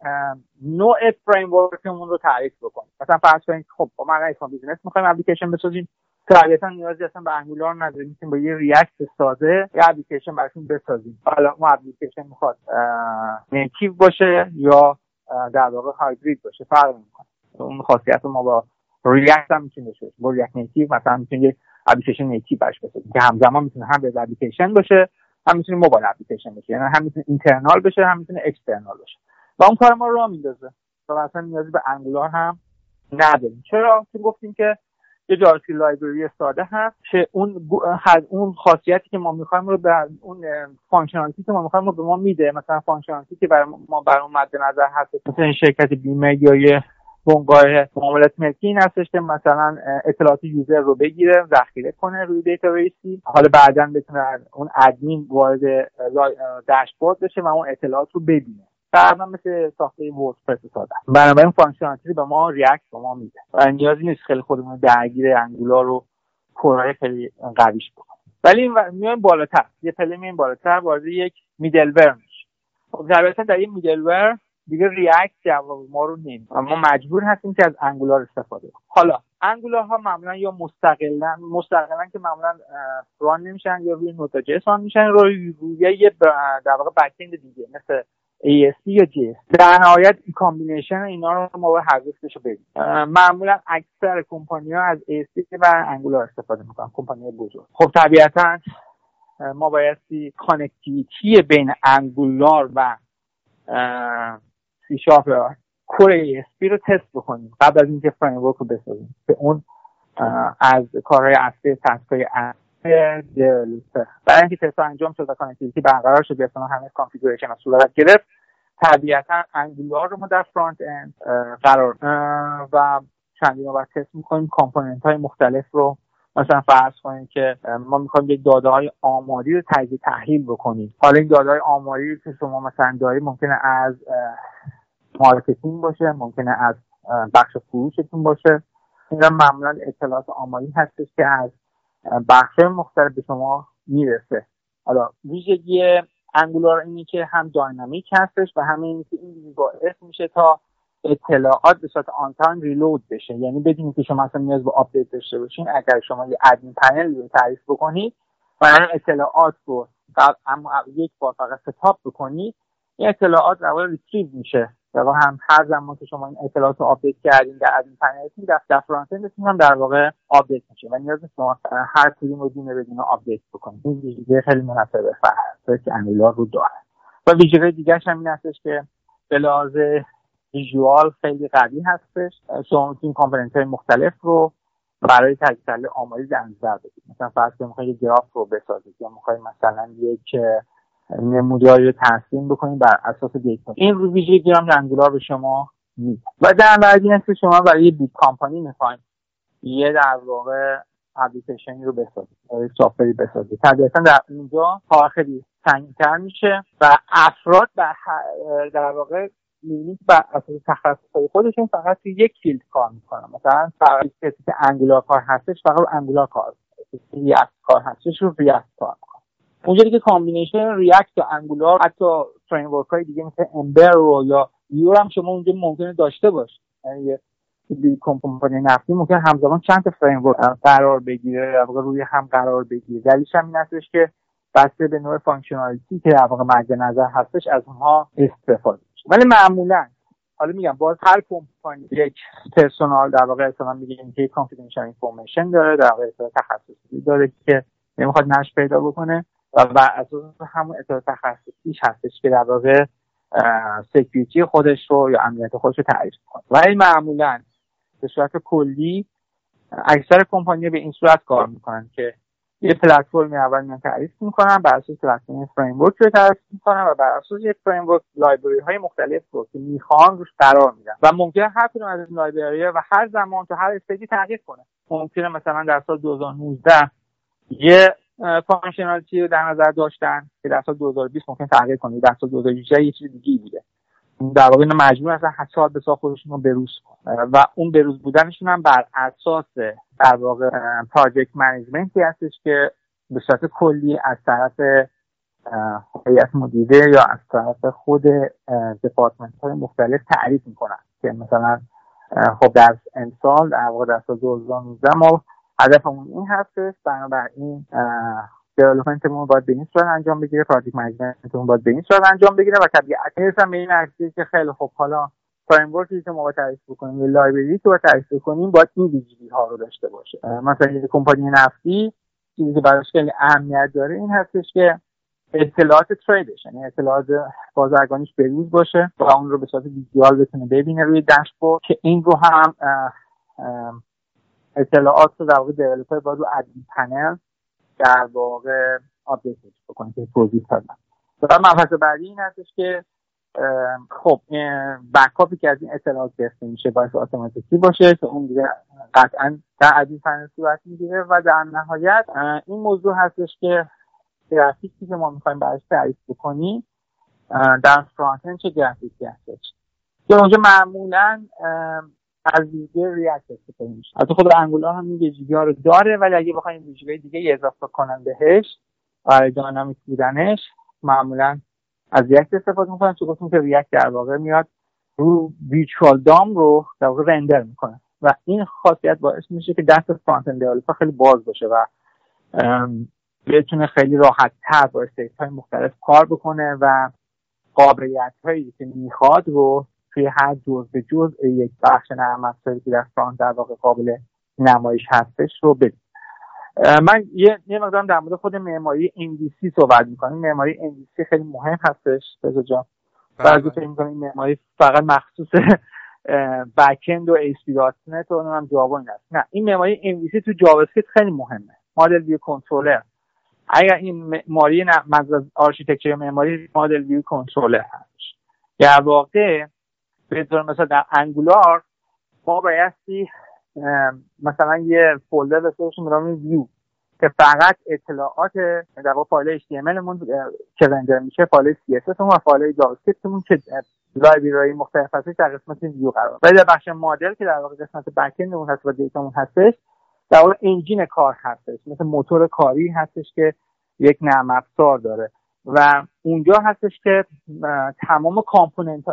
نوع framework مون رو تعریف بکنیم. مثلا فرض کنید خب با من small business می‌خوایم اپلیکیشن بسازیم. طبیعتا نیازی اصلا به Angular نداریم. می‌تونیم با یه React ساده یه اپلیکیشن براشون بسازیم. حالا اون اپلیکیشن می‌خواد native باشه یا در واقع هایبرید باشه. فرق می‌کنه اون خاصیت ما با React هم می‌تونه باشه با React Native مثلا می‌تونه application native براش بسازیم که همزمان می‌تونه هم به اپلیکیشن باشه هم می‌تونه mobile application باشه. یعنی هم می‌تونه internal بشه هم می‌تونه external باشه. و اون کار ما رو میندازه. و مثلا نیازی به Angular هم نداریم. چرا؟ چون گفتیم که یه JavaScript library ساده هست که اون اون خاصیتی که ما می‌خوایم رو به اون functionality که ما می‌خوایم رو به ما میده. مثلا functionality که برای ما برای اون مد نظر هست. مثلا شرکت بیمه یا یه بنگاه معاملات ملکی این هستش که مثلا اطلاعات user رو بگیره ذخیره کنه روی database ی. حالا بعدا بتونه اون ادمین وارد داشبورد بشه و اون اطلاعات رو ببینه. تقریبا مثل ساخته WordPress ساده. بنابراین functionality به ما React به ما میده. و نیازی نیست خیلی خودمون درگیر Angular رو core های خیلی قویش بکنیم. ولی میایم بالاتر. یه پله میایم بالاتر. وارد یک middle level میشه خب طبیعتا در این middle level دیگه React جواب ما رو نمیده ما مجبور هستیم که از Angular استفاده کنیم. حالا Angular ها معمولا یا مستقلا مستقلا که معمولا run نمیشن یا روی Node.js run میشن روی روی یه در واقع backend دیگه مثل ASP یا JS در نهایت این combination اینا رو ما باید هر رو ببینیم معمولا اکثر کمپانی ها از ASP و Angular استفاده می‌کنن کمپانی بزرگ. خب طبیعتا ما بایستی کانکتیویتی بین انگولار و سی شارپ کور اسپی رو تست بکنیم. قبل از اینکه فریم رو بسازیم. که اون از کارهای اصلی task ای برای اینکه تست انجام شد و connectivity برقرار شد یا همه configuration صورت گرفت طبیعتا Angular رو ما در front end قرار و چندین بار تست می‌کنیم. component های مختلف رو مثلا فرض کنید که ما می‌خوایم یک داده های آماری رو تجزیه تحلیل بکنیم. حالا این داده های آماری که شما مثلا دارید ممکنه از marketing باشه ممکنه از بخش فروشتون باشه. اینا معمولا اطلاعات آماری هستش که از بخش مختلف به شما می‌رسه. حالا ویژگی Angular اینی که هم dynamic هستش و همین اینکه این باعث میشه تا اطلاعات به صورت on time reload بشه. یعنی بدون اینکه شما اصلا نیاز به update داشته باشین. اگر شما یه admin panel رو تعریف بکنید و اطلاعات رو اما یک بار فقط setup بکنید این اطلاعات در retrieve میشه. در واقع هم هر زمان که شما این اطلاعات رو update کردین در admin panel تون در در front هم در واقع update میشه. و نیاز شما هر کدوم رو دونه به دونه update بکنید این ویژگی خیلی مناسب به که Angular رو داره. و ویژگی دیگه هم این هستش که به visual خیلی قوی هستش. شما می‌تونید component های مختلف رو برای تجزیه آماری در نظر بگیرید. مثلا فرض کنید می‌خواید گراف رو بسازید یا می‌خواید مثلا یک نموداری رو ترسیم بکنید بر اساس data. این رو ویژگی هم Angular به شما میده. و در این که شما برای big company می‌خواید یه در واقع اپلیکیشنی رو بسازید software ی بسازید. طبیعتا در اونجا کار خیلی سنگینتر میشه و افراد در واقع می‌بینید بر اساس تخصص خودشون فقط یک field کار می‌کنن. مثلا فقط کسی که Angular کار هستش فقط Angular کار کسی React کار هستش رو React کار اونجوری که combination React و Angular حتی فریم های دیگه مثل Ember رو یا Vue هم شما اونجا ممکنه داشته باشین. یعنی کمپانی نفتی ممکن همزمان چند تا فریم قرار بگیره روی هم قرار بگیره. دلیلش هم این هستش که بسته به نوع functionality که در واقع مد نظر هستش از اونها استفاده ولی معمولا حالا میگم باز هر کمپانی یک personal در واقع اصلا میگیم که confidential information داره در واقع تخصصی داره که نمی‌خواد نشر پیدا بکنه. و بر اساس همون اطلاع تخصصیش هستش که در واقع security خودش رو یا امنیت خودش رو تعریف کنه ولی معمولا به صورت کلی اکثر کمپانی به این صورت کار می‌کنن که یه پلتفرمی اول میان تعریف می‌کنن بر اساس پلتفرم framework رو تعریف می‌کنن و بر اساس یک framework library های مختلف رو که می‌خوان روش قرار میدن. و ممکنه هر کدوم از این library و هر زمان تو هر stage ی تغییر کنه. ممکنه مثلا در سال 2019 یه functionality رو در نظر داشتن که در سال 2020 ممکن تغییر کنه. در سال 2018 یه چیز دیگه بوده. در واقع مجبور هستن سال به سال خودشون رو بروز و اون بروز بودنشون هم بر اساس در واقع project management ی هستش که به صورت کلی از طرف هیئت مدیره یا از طرف خود دپارتمنت های مختلف تعریف می‌کنن که مثلا خب در امسال در واقع در سال 2019 ما هدفمون این هستش بنابراین دیولپمنتمون باید به این صورت انجام بگیره پراجکت منیجمنتمون باید به این صورت انجام بگیره و طبیعتا هم به این نتیجه که خیلی خوب حالا فریم که ما باید تعریف بکنیم یا لایبرری که باید تعریف بکنیم باید این ویژگی ها رو داشته باشه. مثلا یک کمپانی نفتی چیزی که براش خیلی اهمیت داره این هستش که اطلاعات تریدش یعنی اطلاعات بازرگانیش بروز باشه و اون رو به صورت visual بتونه ببینه روی داشبورد که این رو هم اطلاعات رو در واقع developer باید رو admin panel در واقع update ش بکنه که توضیح دادم و مبحث بعدی این هستش که خب backup ی که از این اطلاعات گرفته میشه باید اتوماتیکی باشه که اون دیگه قطعا در admin panel صورت می‌گیره و در نهایت این موضوع هستش که گرافیکی که ما می‌خوایم براش تعریف بکنیم در فرانت چه گرافیکی هستش؟ که اونجا معمولا از ویژه ریاکت استفاده میشه. البته خود انگولار هم این ویژگی رو داره ولی اگه بخوایم ویژگی دیگه اضافه کنن بهش برای داینامیک بودنش معمولا از ریاکت استفاده می‌کنن چون گفتم که ریاکت در واقع میاد رو ویچوال دام رو در واقع رندر می‌کنه. و این خاصیت باعث میشه که دست فرانت اند خیلی باز باشه و بتونه خیلی راحت تر با استیت های مختلف کار بکنه و قابلیت هایی که می‌خواد رو توی هر جزء جز یک بخش نرم افزاری که در فرانت در واقع قابل نمایش هستش رو بدیم. من یه یه مقدارم در مورد خود معماری NDC صحبت می‌کنم معماری NDC خیلی مهم هستش بزا جان. بعضی فکر می‌کنم این معماری فقط مخصوص بکند و ASP.NET و هم جاوا این نه این معماری NDC تو جاوا خیلی مهمه. model view controller اگر این معماری مغز architecture معماری model view controller هست. در واقع به مثلا در انگولار ما بایستی مثلا یه folder داشته باشیم ویو که فقط اطلاعات در واقع فایل HTML مون که render میشه فایل CSS و فایل Java مون که library مختلف هستش در قسمت ویو قرار. ولی در بخش مدل که در واقع قسمت back اون هست و data مون هستش در واقع engine کار هستش مثل موتور کاری هستش که یک نرم افزار داره. و اونجا هستش که تمام component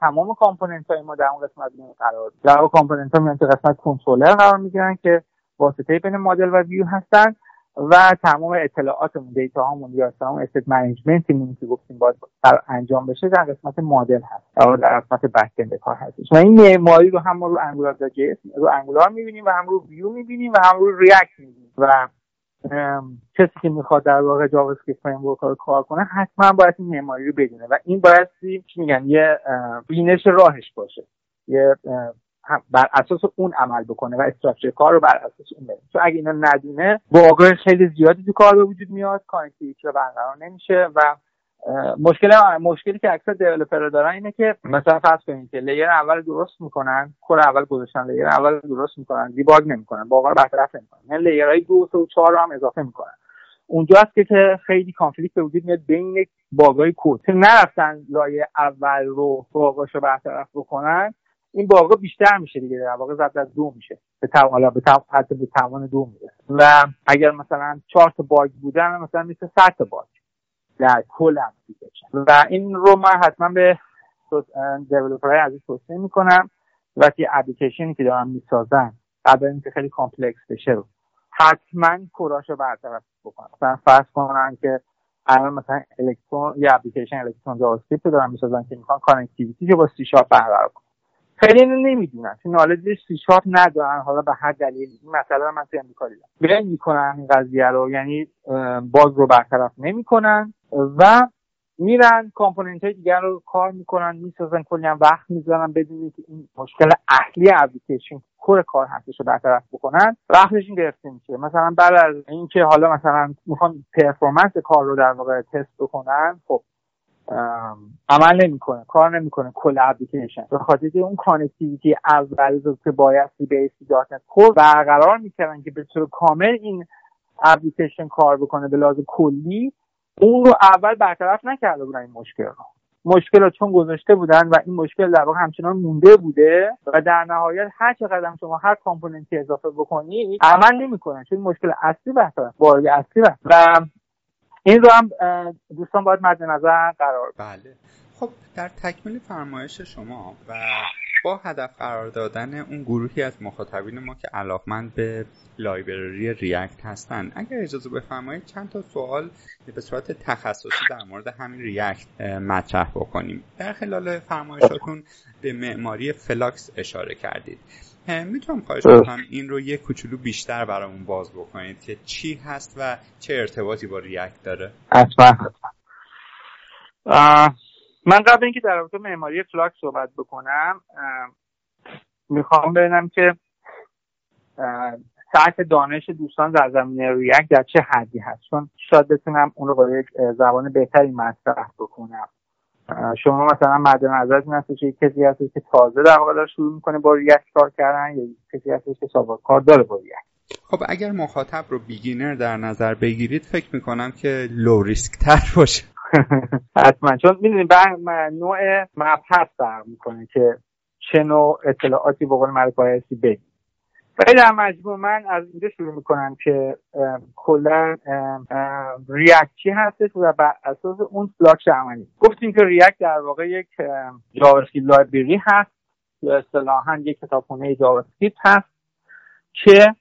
تمام component های ما در اون قسمت قرار در اون component ها میان که قسمت کنترلر قرار می‌گیرن که واسطه بین مدل و view هستن و تمام اطلاعاتمون data هامون یا تمام state management مون که گفتیم باید انجام بشه در قسمت مدل هست. یا در قسمت back کار هستش. و این معماری رو هم رو Angular رو Angular می‌بینیم و هم رو ویو می‌بینیم و هم رو React می‌بینیم. و کسی که می‌خواد در واقع JavaScript frame رو کار کنه حتما باید این معماری رو بدونه. و این باید چی میگن؟ یه بینش راهش باشه. یه بر اساس اون عمل بکنه و structure کار رو بر اساس اون بره چون اگه اینو ندونه واقع خیلی زیادی تو کار به وجود میاد connectivity رو برقرار نمیشه و مشکل مشکلی که اکثر developer دارن اینه که مثلا فرض کنید که layer اول درست می‌کنن کل اول گذاشتن layer اول درست می‌کنن debug نمی‌کنن واقعا برطرف نمی‌کنن یعنی layer های دو و چهار رو هم اضافه می‌کنن. اونجاست که که خیلی conflict به وجود میاد بین bug ای code نرفتن لایه اول رو bug اشو برطرف بکنن این bug ا بیشتر میشه دیگه در واقع ضرب از دو میشه. به توان به حتی به توان دو میره و اگر مثلا چهار تا bug بودن مثلا میشه 100 تا bug. در کل اپلیکیشن. و این رو من حتما به developer های عزیز توصیه می‌کنم. وقتی اپلیکیشنی که دارن می‌سازن قبل اینکه خیلی complex بشه رو. حتما crash رو برطرف بکنن. مثلا فرض کنن که الان مثلا الکترون یا application Electron JavaScript دارن می‌سازن که می‌خوان connectivity رو با سی شارپ برقرار خیلی اینو نمی‌دونن چون نالج سی شارپ ندارن. حالا به هر دلیل. این مسئله من تو امریکا دیدم. بیان می‌کنن این قضیه رو. یعنی bug رو برطرف نمی‌کنن. و میرن component های دیگر رو کار می‌کنن. می‌سازن. کلی هم وقت می‌ذارن بدون که این مشکل اصلی application core کار هستش رو برطرف بکنن. وقتشون گرفته میشه. مثلا بعد از اینکه حالا مثلا می‌خوان performance کار رو در واقع تست بکنن خب عمل نمی‌کنه کار نمی‌کنه کل اپلیکیشن. به خاطر اون کانکتیویتی اول رو که باید سی بیس دات کور برقرار می‌کردن که به طور کامل این اپلیکیشن کار بکنه به لحاظ کلی اون رو اول برطرف نکرده بودن این مشکل رو. مشکل رو چون گذاشته بودن و این مشکل در واقع همچنان مونده بوده و در نهایت هر چقدر شما هر کامپوننتی اضافه بکنید عمل نمی‌کنه. چون مشکل اصلی بحث بارگ اصلی و این رو هم دوستان باید مد نظر قرار بله. خب در تکمیل فرمایش شما و با هدف قرار دادن اون گروهی از مخاطبین ما که علاقمند به library React هستن اگر اجازه بفرمایید چند تا سوال به صورت تخصصی در مورد همین React مطرح بکنیم. در خلال فرمایشاتون به معماری Flux اشاره کردید. می‌تونم خواهش کنم این رو یه کوچولو بیشتر برامون باز بکنید که چی هست و چه ارتباطی با React داره. حتما من قبل اینکه در رابطه معماری Flux صحبت بکنم می‌خوام ببینم که سطح دانش دوستان در زمینه React در چه حدی هست. چون شاید بتونم اون رو با یک زبان بهتری مطرح بکنم. شما مثلا مد نظرتون هستش یک کسی هستش که تازه در واقع شروع می‌کنه با React کار کردن یا کسی هستش که سابقه کار داره با React. خب اگر مخاطب رو beginner در نظر بگیرید فکر می‌کنم که low risk تر باشه. (laughs) حتما. چون می‌دونید نوع مبحث فرق می‌کنه که چه نوع اطلاعاتی به قول بایستی بگید ولی در مجموع من از اینجا شروع می‌کنم که کلا React چی هستش و بر اساس اون Flux عملی گفتیم که React در واقع یک Java library هست. یا اصطلاحا یک کتابخونه Java هست که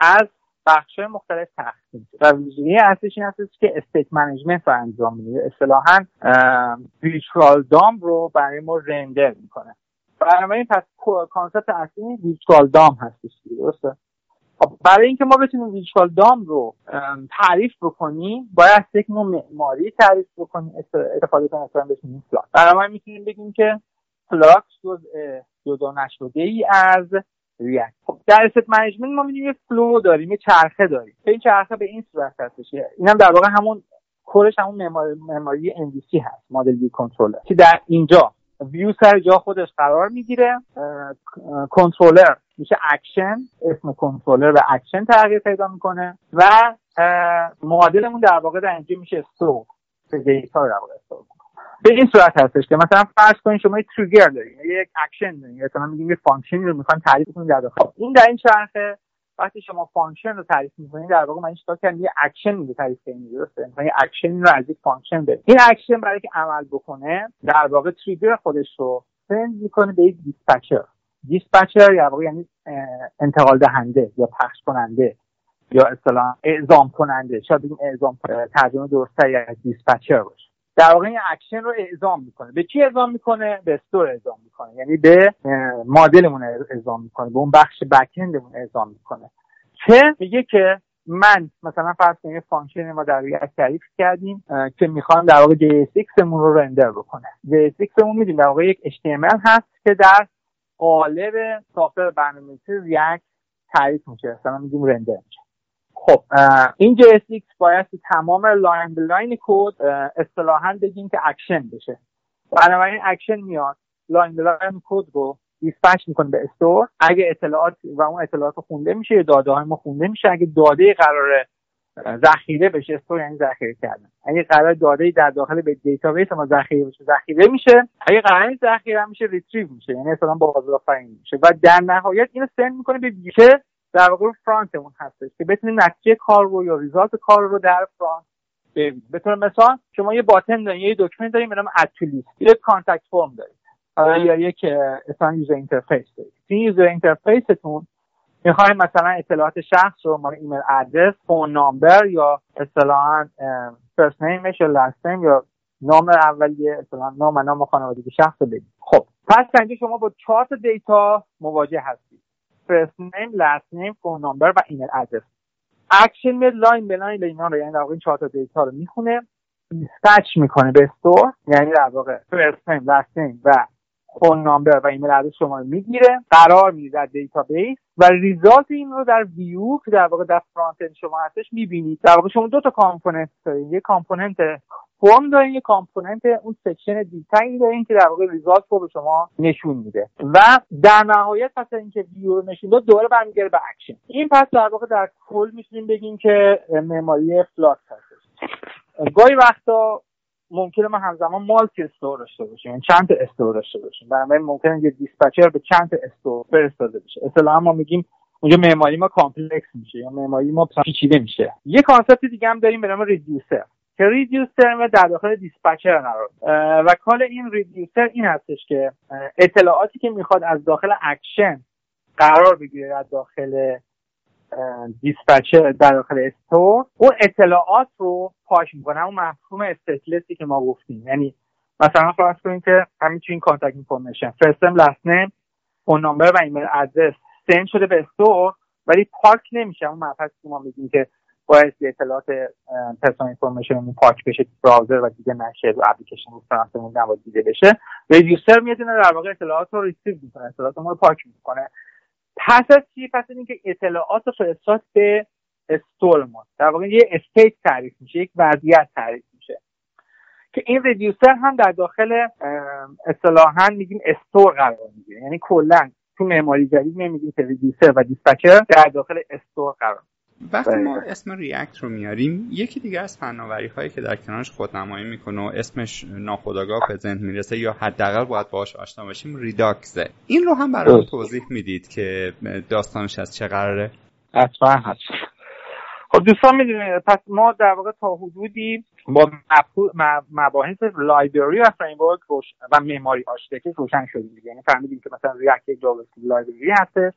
از بخش مختلف تقسیم و ویژگی اصلیش این هستش که state management رو انجام میده. اصطلاحا virtual DOM رو برای ما رندر می‌کنه. بنابراین پس concept اصلی virtual DOM هستش درسته؟ خب، برای اینکه ما بتونیم virtual DOM رو تعریف بکنیم باید یک نوع معماری تعریف بکنیم استفاده کنیم مثلا بهش Flux برای می‌تونیم بگیم که Flux جزء جدا نشده ای از React. خب در state management ما می‌دونیم یه flow داریم یه چرخه داریم. این چرخه به این صورت هستش. اینم در واقع همون core ش همون معماری MVC هست model view controller که در اینجا ویو سر جا خودش قرار می‌گیره. کنترلر میشه اکشن اسم کنترلر و اکشن تغییر پیدا می‌کنه و معادلمون در واقع در اینجا میشه store. که data در واقع به این صورت هستش که مثلا فرض کنید شما یک trigger دارید یک اکشن دارید مثلا میگیم یه function ی رو می‌خوایم تعریف کنیم در داخل. این در این چرخه وقتی شما function رو تعریف می‌کنید در واقع من چیکار کردم؟ یه اکشن رو تعریف کنید درسته یه اکشن رو از یک function برید این اکشن برای که عمل بکنه در واقع trigger خودش رو send می‌کنه به یک dispatcher. dispatcher یا واقع یعنی انتقال دهنده یا پخش کننده یا اصطلاحا اعزام کننده. شاید بگیم اعزام ترجمه درسته از dispatcher باشه. در واقع این اکشن رو اعزام می‌کنه. به چی اعزام می‌کنه؟ به store اعزام می‌کنه. یعنی به مدلمون اعزام می‌کنه. به اون بخش backend مون اعزام می‌کنه. که میگه که من مثلا فرض کنید function ما در React تعریف کردیم که می‌خوام در واقع JSX مون رو render بکنه JSX مون میدیم. در واقع یک HTML هست که در قالب ساختار برنامه‌نویسی React تعریف میشه. مثلا میگیم render میشه. خب این JSX باید تمام line به line code اصطلاحا بگیم که اکشن بشه. بنابراین اکشن میاد. line به line code رو dispatch می‌کنه به store اگه اطلاعات و اون اطلاعات خونده میشه یا داده های ما خونده میشه اگه داده قراره ذخیره بشه store یعنی ذخیره کردن. اگه قرار داده در داخل به database ما ذخیره بشه ذخیره میشه. اگه قرار ذخیره میشه retrieve میشه. یعنی مثلا بازآفرینی میشه. و در نهایت اینو send می‌کنه به ویژه در واقع front مون هستش که بتونیم نتیجه کار رو یا result کار رو در front ببینید به طور مثال شما یه button دارین یه دکمه دارین به نام یه contact form دارید یا یک اصلا user interface دارید این user interface تون می‌خوایم مثلا اطلاعات شخص رو ما email address phone number یا اصطلاحا first name ش یا last name یا نام اولیه اصطلاحا نام و نام خانوادگی شخص رو بدید خب پس اینجا شما با چهار تا data مواجه هستید. first name last name phone number و email address action میاد line به line اینا رو یعنی در واقع این چهار تا data رو می‌خونه dispatch می‌کنه به store یعنی در واقع first name last name و phone number و email address شما رو می‌گیره قرار میده در database و result این رو در ویو که در واقع در front شما هستش می‌بینید. در واقع شما دو تا component دارید یه component form دارین یه component اون section data یی دارین که در واقع result رو به شما نشون میده. و در نهایت پس اینکه ویو رو نشون داد دوباره برمیگرده به اکشن. این پس در واقع در کل می‌تونیم بگیم که معماری Flux هستش گاهی وقتا ممکنه ما همزمان multi store داشته باشیم یعنی چند تا store داشته باشیم. بنابراین ممکنه یه dispatcher به چند تا store فرستاده بشه. اصطلاحا ما میگیم اونجا معماری ما complex میشه یا معماری ما پیچیده میشه. یه concept دیگه هم داریم به نام reducer. که reducer در داخل dispatcher قرار و کار این reducer این هستش که اطلاعاتی که می‌خواد از داخل اکشن قرار بگیره در داخل dispatcher در داخل store اون اطلاعات رو پاک می‌کنه اون مفهوم stateless ی که ما گفتیم. یعنی مثلا فرض کنیم که همین این contact information first name last name phone number و email address send شده به store ولی پاک نمیشه. اون مبحثی که ما میگیم که باید اطلاعات personal information پاک بشه browser و دیگه نشه رو اپلیکیشن رو front مون نباید دیده بشه. reducer میاد در واقع اطلاعات رو receive می‌کنه اطلاعات رو پاک می‌کنه. پس از چی؟ پس از اینکه اطلاعات رو فرستاد به store ما. در واقع یه state تعریف میشه یک وضعیت تعریف میشه. که این reducer هم در داخل اصطلاحا میگیم store قرار می‌گیره. یعنی کلا تو معماری جدید میگیم که reducer و dispatcher در داخل store قرار وقتی ما اسم React رو میاریم یکی دیگه از فناوری هایی که در کنارش خودنمایی می‌کنه و اسمش ناخودآگاه به ذهن می‌رسه یا حداقل باید باهاش آشنا باشیم Redux ه این رو هم برای توضیح می‌دید که داستانش از چه قراره؟ حتما هست خب دوستان می‌دونید پس ما در واقع تا حدودی با مباحث library و framework و معماری architecture روشن شدیم یعنی فهمیدیم که مثلا React Java library هستش.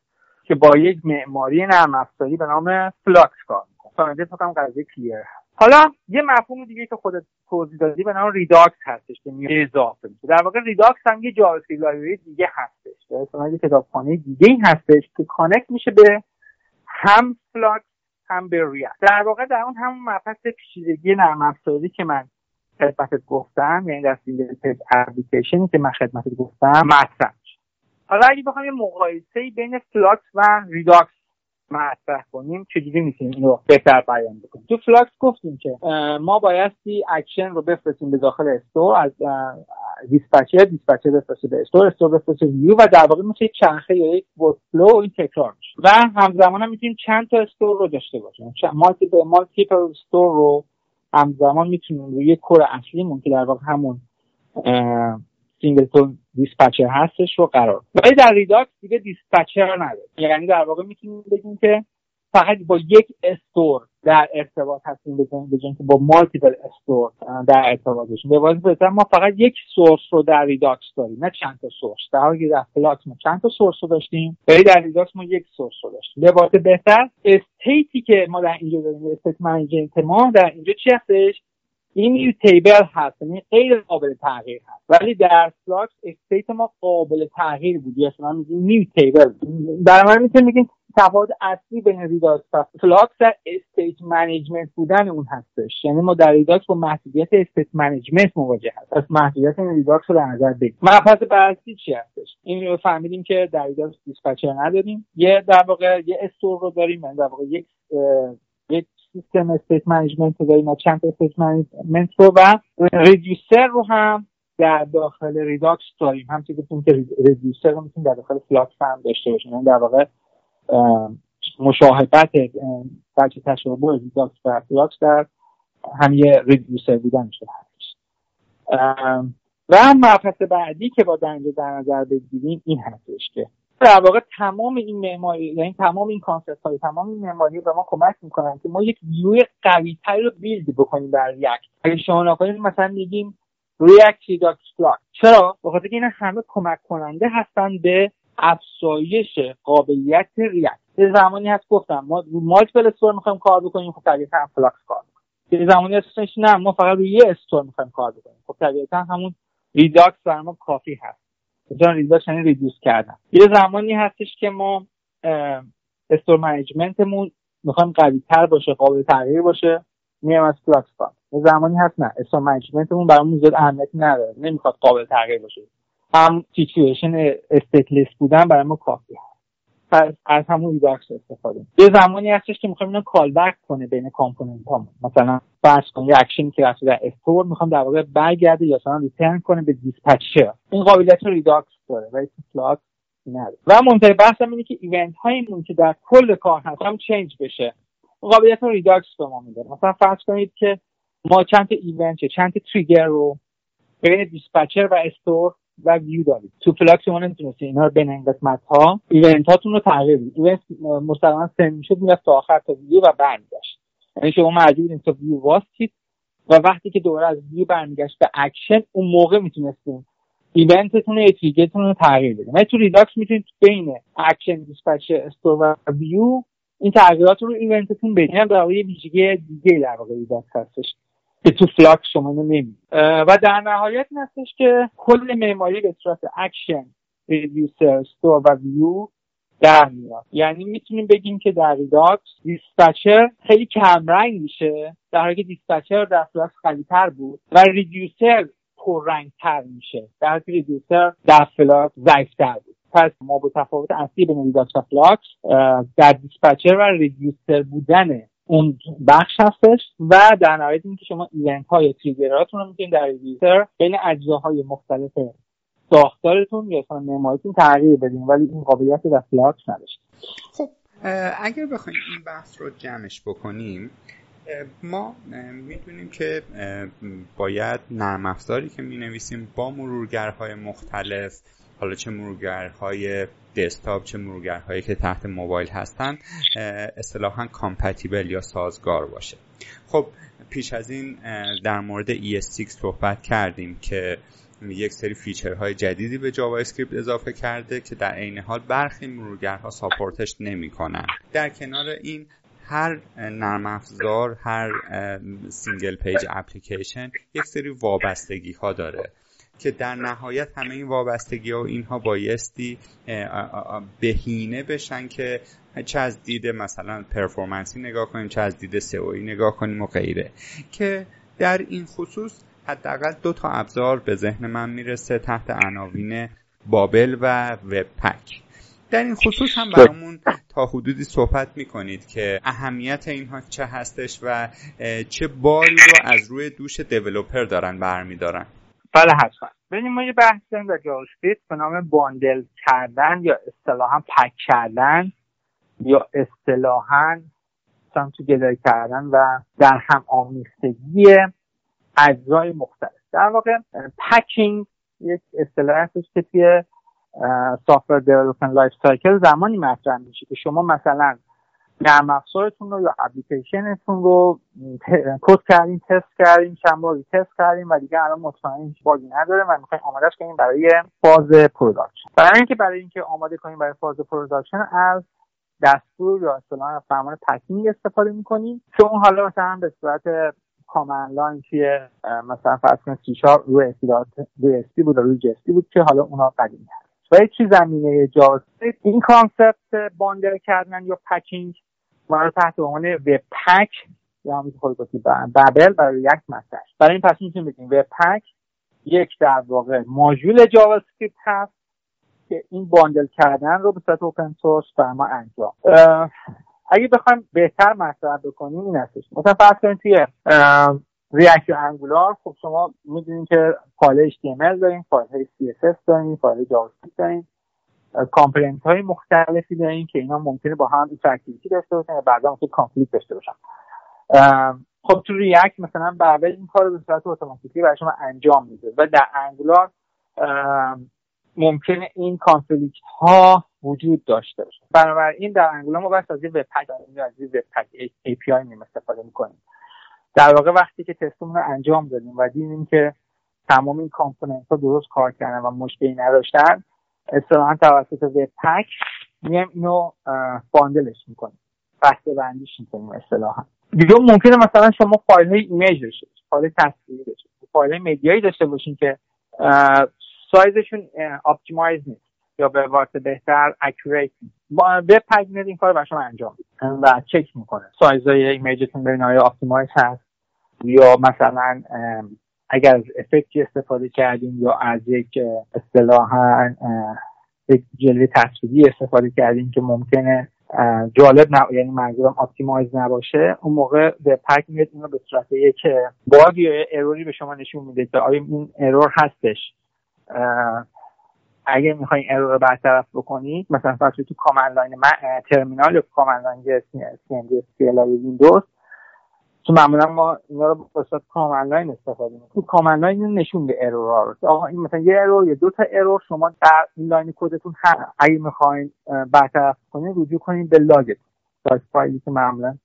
که با یک معماری نرم افزاری به نام Flux کار می‌کنه. فهمیده فکرم قضیه clear حالا یه مفهوم دیگه که خودت توضیح دادی به نام Redux هستش که میشه اضافه میشه در واقع Redux هم یه Java library دیگه هستش. مثلا یه کتابخانه دیگه ای هستش که connect میشه به هم Flux هم به React در واقع در اون همون مبحث پیچیدگی نرم افزاری که من خدمتت گفتم یعنی در single application که من خدمتت گفتم مطرح. حالا اگه بخوایم یه مقایسه بین Flux و Redux مطرح کنیم چجوری می‌تونیم این رو بهتر بیان بکنیم؟ تو Flux گفتیم که ما بایستی اکشن رو بفرستیم به داخل store از dispatcher dispatcher بفرسته به store store بفرسته view و در واقع مثل چرخه یا یک workflow این تکرار میشه و همزمان هم می‌تونیم چند تا store رو داشته باشیم. multi multi store رو همزمان می‌تونیم روی core اصلیمون که در واقع همون singleton dispatcher هستش رو قرار. ولی در Redux دیگه dispatcher نداره. یعنی در واقع می‌تونیم بگیم که فقط با یک store در ارتباط هستیم بزنیم به که با multiple store در ارتباط باشیم. به واسه ما فقط یک source رو در Redux داریم نه چند تا source. در حالی که در Flux ما چند تا source رو داشتیم ولی در Redux ما یک source رو داشتیم. به واسه بهتر state ی که ما در اینجا داریم state management ما در اینجا چی هستش؟ immutable هست یعنی غیر قابل تغییر هست. ولی در Flux state ما قابل تغییر بود. یا شما میگیم mutable. در من می‌تونیم بگیم تفاوت اصلی بین Redux و Flux در state management بودن اون هستش. یعنی ما در Redux با محدودیت state management مواجه هست پس محدودیت این Redux رو در نظر بگیریم. مبحث بعدی چی هستش؟ این رو فهمیدیم که در Redux dispatcher نداریم. یه در واقع یه store رو داریم. یعنی در واقع یک سیستم state management رو داریم چند state management رو و reducer رو هم در داخل Redux داریم. هم که که reducer رو می‌تونیم در داخل Flux هم داشته باشیم. یعنی در واقع مشاهبت بچه تشابه Redux و Flux در هم یه reducer بودن شده و مبحث بعدی که با در در نظر بگیریم این هستش که در واقع تمام این معماری یعنی تمام این concept های تمام این معماری به ما کمک می‌کنن که ما یک ویو قوی رو build بکنیم بر React. اگه شما نکنید مثلا میگیم React Redux چرا؟ بخاطر که این همه کمک کننده هستن به افزایش قابلیت React. یه زمانی هست گفتم ما رو multiple store می‌خوایم کار بکنیم خب طبیعتا Flux کار می‌کنیم. یه زمانی هستش نه ما فقط روی یه store می‌خوایم کار بکنیم. خب طبیعتا همون Redux برای ما کافی هست. چون Redux یعنی reduce کردن یه زمانی هستش که ما store management مون می‌خوایم قوی تر باشه قابل تغییر باشه میایم از کار یه زمانی هست نه store management مون برامون زیاد اهمیتی نداره نمی‌خواد قابل تغییر باشه. هم situation stateless بودن برای ما کافی هست از همون Redux استفاده. یه زمانی هستش که می‌خوایم اینو call back کنه بین component ها مثلا فرض کن یه اکشنی که رفته در store می‌خوام در واقع برگرده یا مثلا return کنه به dispatcher این قابلیت Redux داره ولی Flux نداره. و منتهی بحثم اینه که event هایمون که در کل کار هست هم change بشه قابلیت Redux به ما میده. مثلا فرض کنید که ما چند تا event چند تا trigger رو بین dispatcher و store و view دارید. تو Flux شما نمی‌تونستی اینا رو بین این قسمت ها event هاتون رو تغییر بدید. event مستقیما send می‌شد می‌رفت تا آخر تا ویو و برمیگشت. یعنی شما مجبورین تا ویو واستید و وقتی که دوباره از ویو برمیگشت به اکشن اون موقع می‌تونستیم event تون رو رو تغییر ولی تو Redux می‌تونید بین action dispatch store و view این تغییرات رو event تون بدید در واقع ویژگی دیگه در واقع هستش. که تو Flux شما نمی‌بینید و در نهایت این هستش که کل معماری به صورت action reducer store و view در میاد. یعنی می‌تونیم بگیم که در Redux dispatcher خیلی کمرنگ میشه در حالی که dispatcher در Flux عالی‌تر بود و reducer پررنگتر میشه در حالی reducer در Flux ضعیفتر بود. پس ما با تفاوت اصلی بین Redux و Flux در dispatcher و reducer بودن اون بخش هستش و در نهایت اینکه شما event های trigger اتون رو می‌تونید در reducer بین اجزاهای مختلف ساختارتون یا اصلا معماریتون تغییر بدین ولی این قابلیت در Flux نداشت خب. اگر بخوایم این بحث رو جمعش بکنیم ما می‌دونیم که باید نرم افزاری که می نویسیم با مرورگرهای مختلف حالا چه مرورگرهای دسکتاپ چه مرورگرهایی که تحت موبایل هستن اصطلاحا compatible یا سازگار باشه. خب پیش از این در مورد ES6 صحبت کردیم که یک سری feature های جدیدی به JavaScript اضافه کرده که در عین حال برخی مرورگرها support ش نمی‌کنن. در کنار این هر نرم افزار هر single page application یک سری وابستگی ها داره. که در نهایت همه این وابستگی ها و اینها بایستی بهینه بشن که چه از دید مثلا performance ی نگاه کنیم چه از دید SEO یی نگاه کنیم و غیره. که در این خصوص حداقل دو تا ابزار به ذهن من می‌رسه تحت عناوین بابل و وب پک در این خصوص هم برامون تا حدودی صحبت می‌کنید که اهمیت اینها چه هستش و چه باری رو از روی دوش دیولوپر دارن برمیدارن. بله حتما. ببینیم ما یه بحث داریم در جاواسکریپت به نام باندل کردن یا اصطلاحا پک کردن یا اصطلاحا تو گدایی کردن و در هم آمیختگی اجزای مختلف. در واقع packing یک اصطلاح هستش که توی software development life cycle زمانی مطرح میشه که شما مثلا نرم افزارتون رو یا اپلیکیشنتون رو کد کردیم تست کردیم چند بار تست کردیم و دیگه الان مطمئن باگی نداره و می‌خوایم آمادهش کنیم برای فاز production. برای اینکه برای اینکه آماده کنیم برای فاز production از دستور یا اصطلاحا فرمان packing استفاده می‌کنیم. اون حالا مثلا به صورت کامن لاین توی مثلا فرض کنید سی روی اسپی بود روی جسپی بود که حالا اونا قدیمی هست و چی زمینه جاواسکریپت این کانسپت باندر کردن یا پکینگ ما رو تحت عنوان وب پک یا خود گفتی ببل برای یک مطرح برای این پس می‌تونیم بگیم وب پک یک در واقع ماژول جاوا اسکریپت هست که این باندل کردن رو به صورت اوپن سورس بر ما انجام. اگه بخوایم بهتر مطرح بکنیم این هستش. مثلا فرض کنید توی React Angular خب شما می‌دونید که فایل HTML داریم فایل CSS داریم فایل JavaScript داریم. component های مختلفی داریم که اینا ممکنه با هم interactivity داشته باشن و بعدا ممکنه conflict داشته باشن. خب تو React مثلا بعد این کار به صورت automatic ی برای شما انجام میده و در Angular ممکنه این conflict ها وجود داشته باشه. بنابراین در Angular ما بس از یه webpack از یه webpack API استفاده می‌کنیم. در واقع وقتی که تستمون رو انجام دادیم و دیدیم که تمام این component ها درست کار کردن و مشکلی نداشتن اصطلاحا توسط webpack میایم اینو bundle ش می‌کنیم. بسته بندیش می‌کنیم اصطلاحا. دیگه ممکنه مثلا شما فایل های image داشته فایل تصویری داشته فایل های media یی داشته باشین که سایزشون optimize نیست یا به واسه بهتر accurate با webpack این کار رو شما انجام و چک می‌کنه. سایزهای image تون ببین آیا optimize هست یا مثلا اگر از effect ی استفاده کردیم یا از یک اصطلاحا یک جلوه تصویری استفاده کردیم که ممکنه جالب نه یعنی منظورم optimize نباشه اون موقع webpack میاد اینو به صورت یک bug یا error ی به شما نشون میده که آیا این error هستش. اگه می‌خواین error رو برطرف بکنید مثلا فرض تو command line terminal یا command line سی ویندوز تو معمولا ما اینا رو به صورت line استفاده می‌کنیم. تو command line نشون میده error رو. آقا این مثلا یه error یا دو تا error شما در این line کدتون هست. اگه می‌خواین برطرف کنید رجوع کنید به log تون سایت فایلی که معمولا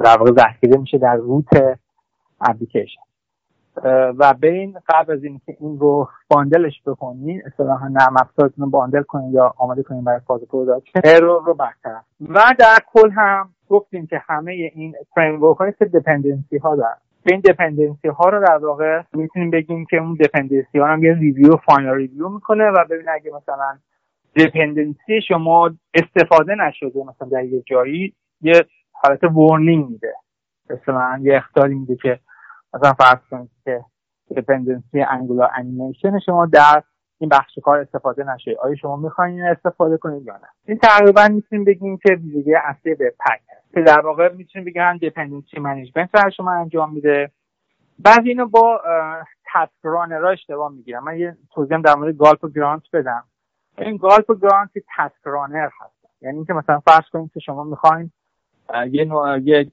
در واقع ذخیره میشه در root اپلیکیشن و برین قبل از اینکه این رو bundle ش بکنین اصطلاحا نرم افزارتون رو bundle کنین یا آماده کنین برای فاز production error رو برطرف. و در کل هم گفتیم که همه این فریم های dependency ها دارن. این dependency ها رو در واقع می‌تونیم بگیم که اون dependency ها هم یه review final review می‌کنه و ببین اگه مثلا dependency شما استفاده نشده مثلا در یه جایی یه حالت warning میده. مثلا یه اختاری میده که مثلا فرض کنید که dependency Angular animation شما در این بخش کار استفاده نشه. آیا شما می‌خواین استفاده کنید یا نه؟ این تقریبا می‌تونیم بگیم که ویژگی اصلی webpack که در واقع می‌تونیم بگیم هم dependency management رو شما انجام میده. بعضی اینو با task runner اشتباه می‌گیرم. من یه توضیح در مورد Gulp و Grunt بدم. این Gulp و Grunt task runner هست. یعنی اینکه مثلا فرض کنید که شما می‌خواین یه نوع یک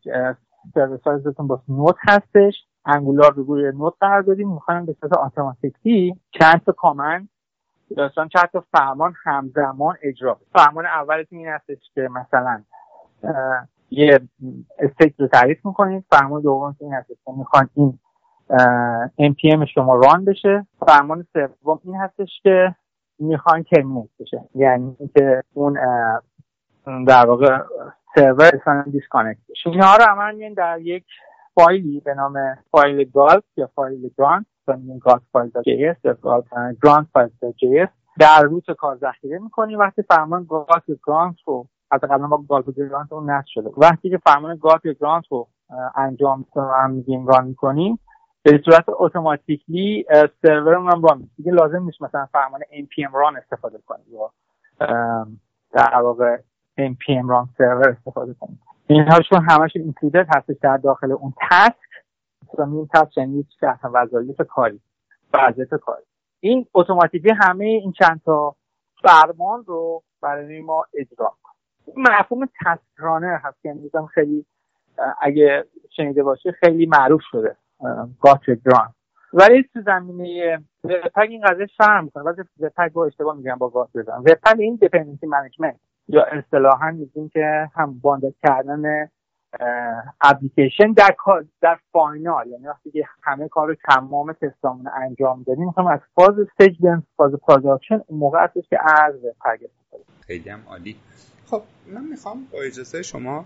سرویس با Node هستش. Angular رو روی Node قرار دادیم می‌خوایم به صورت automatic ی چند تا command داستان چند تا فرمان همزمان اجرا فرمان اولتون این هستش که مثلا یه state رو تعریف می‌کنید. فرمان دوم این هستش که می‌خوان این npm شما run بشه. فرمان سوم این هستش که می‌خوان terminate بشه. یعنی اینکه اون در واقع سرور اصلا disconnect بشه. اینها رو عملا در یک فایلی به نام Gulpfile یا فایل گرانت میگیم جی یا جی در root کار ذخیره می‌کنیم. وقتی فرمان Gulp Grunt رو از قبلا ما Gulp Grunt رو نصب شده. وقتی که فرمان Gulp Grunt رو انجام میگیم ران می‌کنیم به صورت اتوماتیکلی سرورمون هم ران دیگه لازم نیست مثلا فرمان npm run استفاده کنیم یا در واقع npm run سرور استفاده کنیم. اینها چون همش اینکلودد هستش در داخل اون تسک این تسک یعنی وظایف کاری وظایف کاری. این اتوماتیکی همه این چند تا فرمان رو برای ما اجرا این مفهوم task runner هست یعنی خیلی اگه شنیده باشه خیلی معروف شده Gulp Grunt. ولی تو زمینه webpack این قضیه فرق می‌کنه. ولی webpack رو اشتباه میگم با Gulp Grunt. webpack این dependency management یا اصطلاحا میگیم که هم bundle کردن اپلیکیشن در در final یعنی وقتی که همه کار رو تمام تستامون انجام دادیم می‌خوایم از فاز stage به فاز production اون موقع هستش که از webpack خیلی هم عالی. خب من می‌خوام با اجازه شما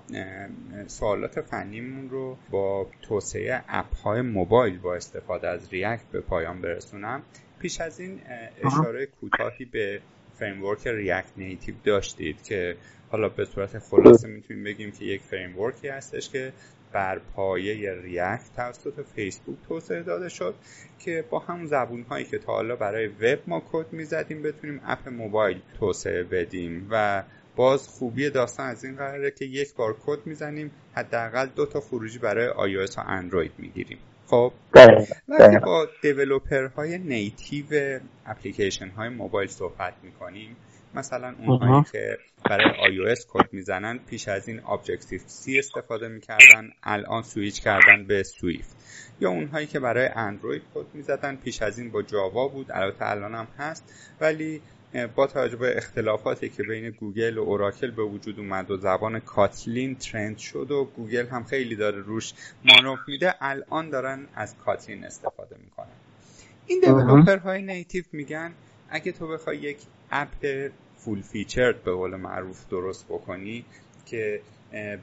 سوالات فنیمون رو با توسعه اپ های موبایل با استفاده از React به پایان برسونم. پیش از این اشاره کوتاهی به framework React Native داشتید که حالا به صورت خلاصه می‌تونیم بگیم که یک framework ی هستش که بر پایه React توسط فیسبوک توسعه داده شد که با همون زبون هایی که تا حالا برای وب ما کد می‌زدیم بتونیم اپ موبایل توسعه بدیم و باز خوبی داستان از این قراره که یک بار کد می‌زنیم حداقل دو تا خروجی برای iOS و اندروید می‌گیریم. خب وقتی با developer های native application های موبایل صحبت می‌کنیم مثلا اونهایی که برای iOS کد می‌زنن پیش از این Objective C استفاده می‌کردن الان سویچ کردن به Swift. یا اونهایی که برای اندروید کد می‌زدن پیش از این با جاوا بود البته الان هم هست ولی با توجه به اختلافاتی که بین گوگل و اوراکل به وجود اومد و زبان Kotlin trend شد و گوگل هم خیلی داره روش مانور میده الان دارن از Kotlin استفاده می‌کنن. این developer های native میگن اگه تو بخوای یک اپ full featured به قول معروف درست بکنی که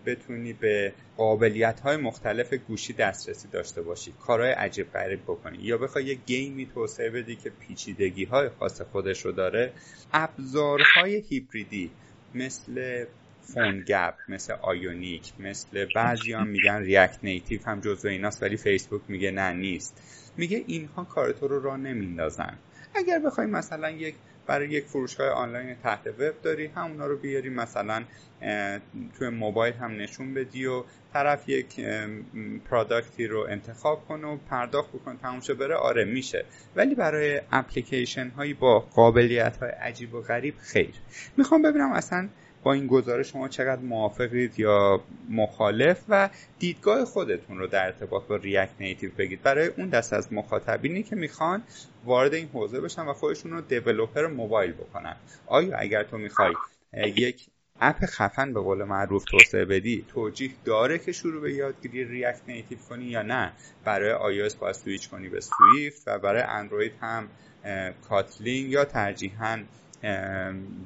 بتونی به قابلیت های مختلف گوشی دسترسی داشته باشی کارهای عجیب غریب بکنی. یا بخوای یه game ی توسعه بدی که پیچیدگی های خاص خودش رو داره. ابزارهای هیبریدی مثل PhoneGap مثل Ionic مثل بعضی هم میگن React Native هم جزو ایناست ولی فیسبوک میگه نه نیست. میگه اینها کار تو رو را نمیندازن. اگر بخوای مثلا یک برای یک فروشگاه آنلاین تحت وب داری همونا رو بیاری مثلا توی موبایل هم نشون بدی و طرف یک پرادکتی رو انتخاب کنه و پرداخت بکن تموم بره. آره میشه. ولی برای اپلیکیشن هایی با قابلیت های عجیب و غریب خیر. می‌خوام ببینم اصلا با این گزارش شما چقدر موافقید یا مخالف و دیدگاه خودتون رو در ارتباط با ریاکت نیتیو بگید. برای اون دست از مخاطبینی که می‌خوان وارد این حوزه بشن و خودشون رو دیولوپر موبایل بکنن. آیا اگر تو می‌خوای یک اپ خفن به قول معروف توسعه بدی توجیه داره که شروع به یادگیری React Native کنی یا نه؟ برای iOS باید سویچ کنی به Swift و برای اندروید هم Kotlin یا ترجیحاً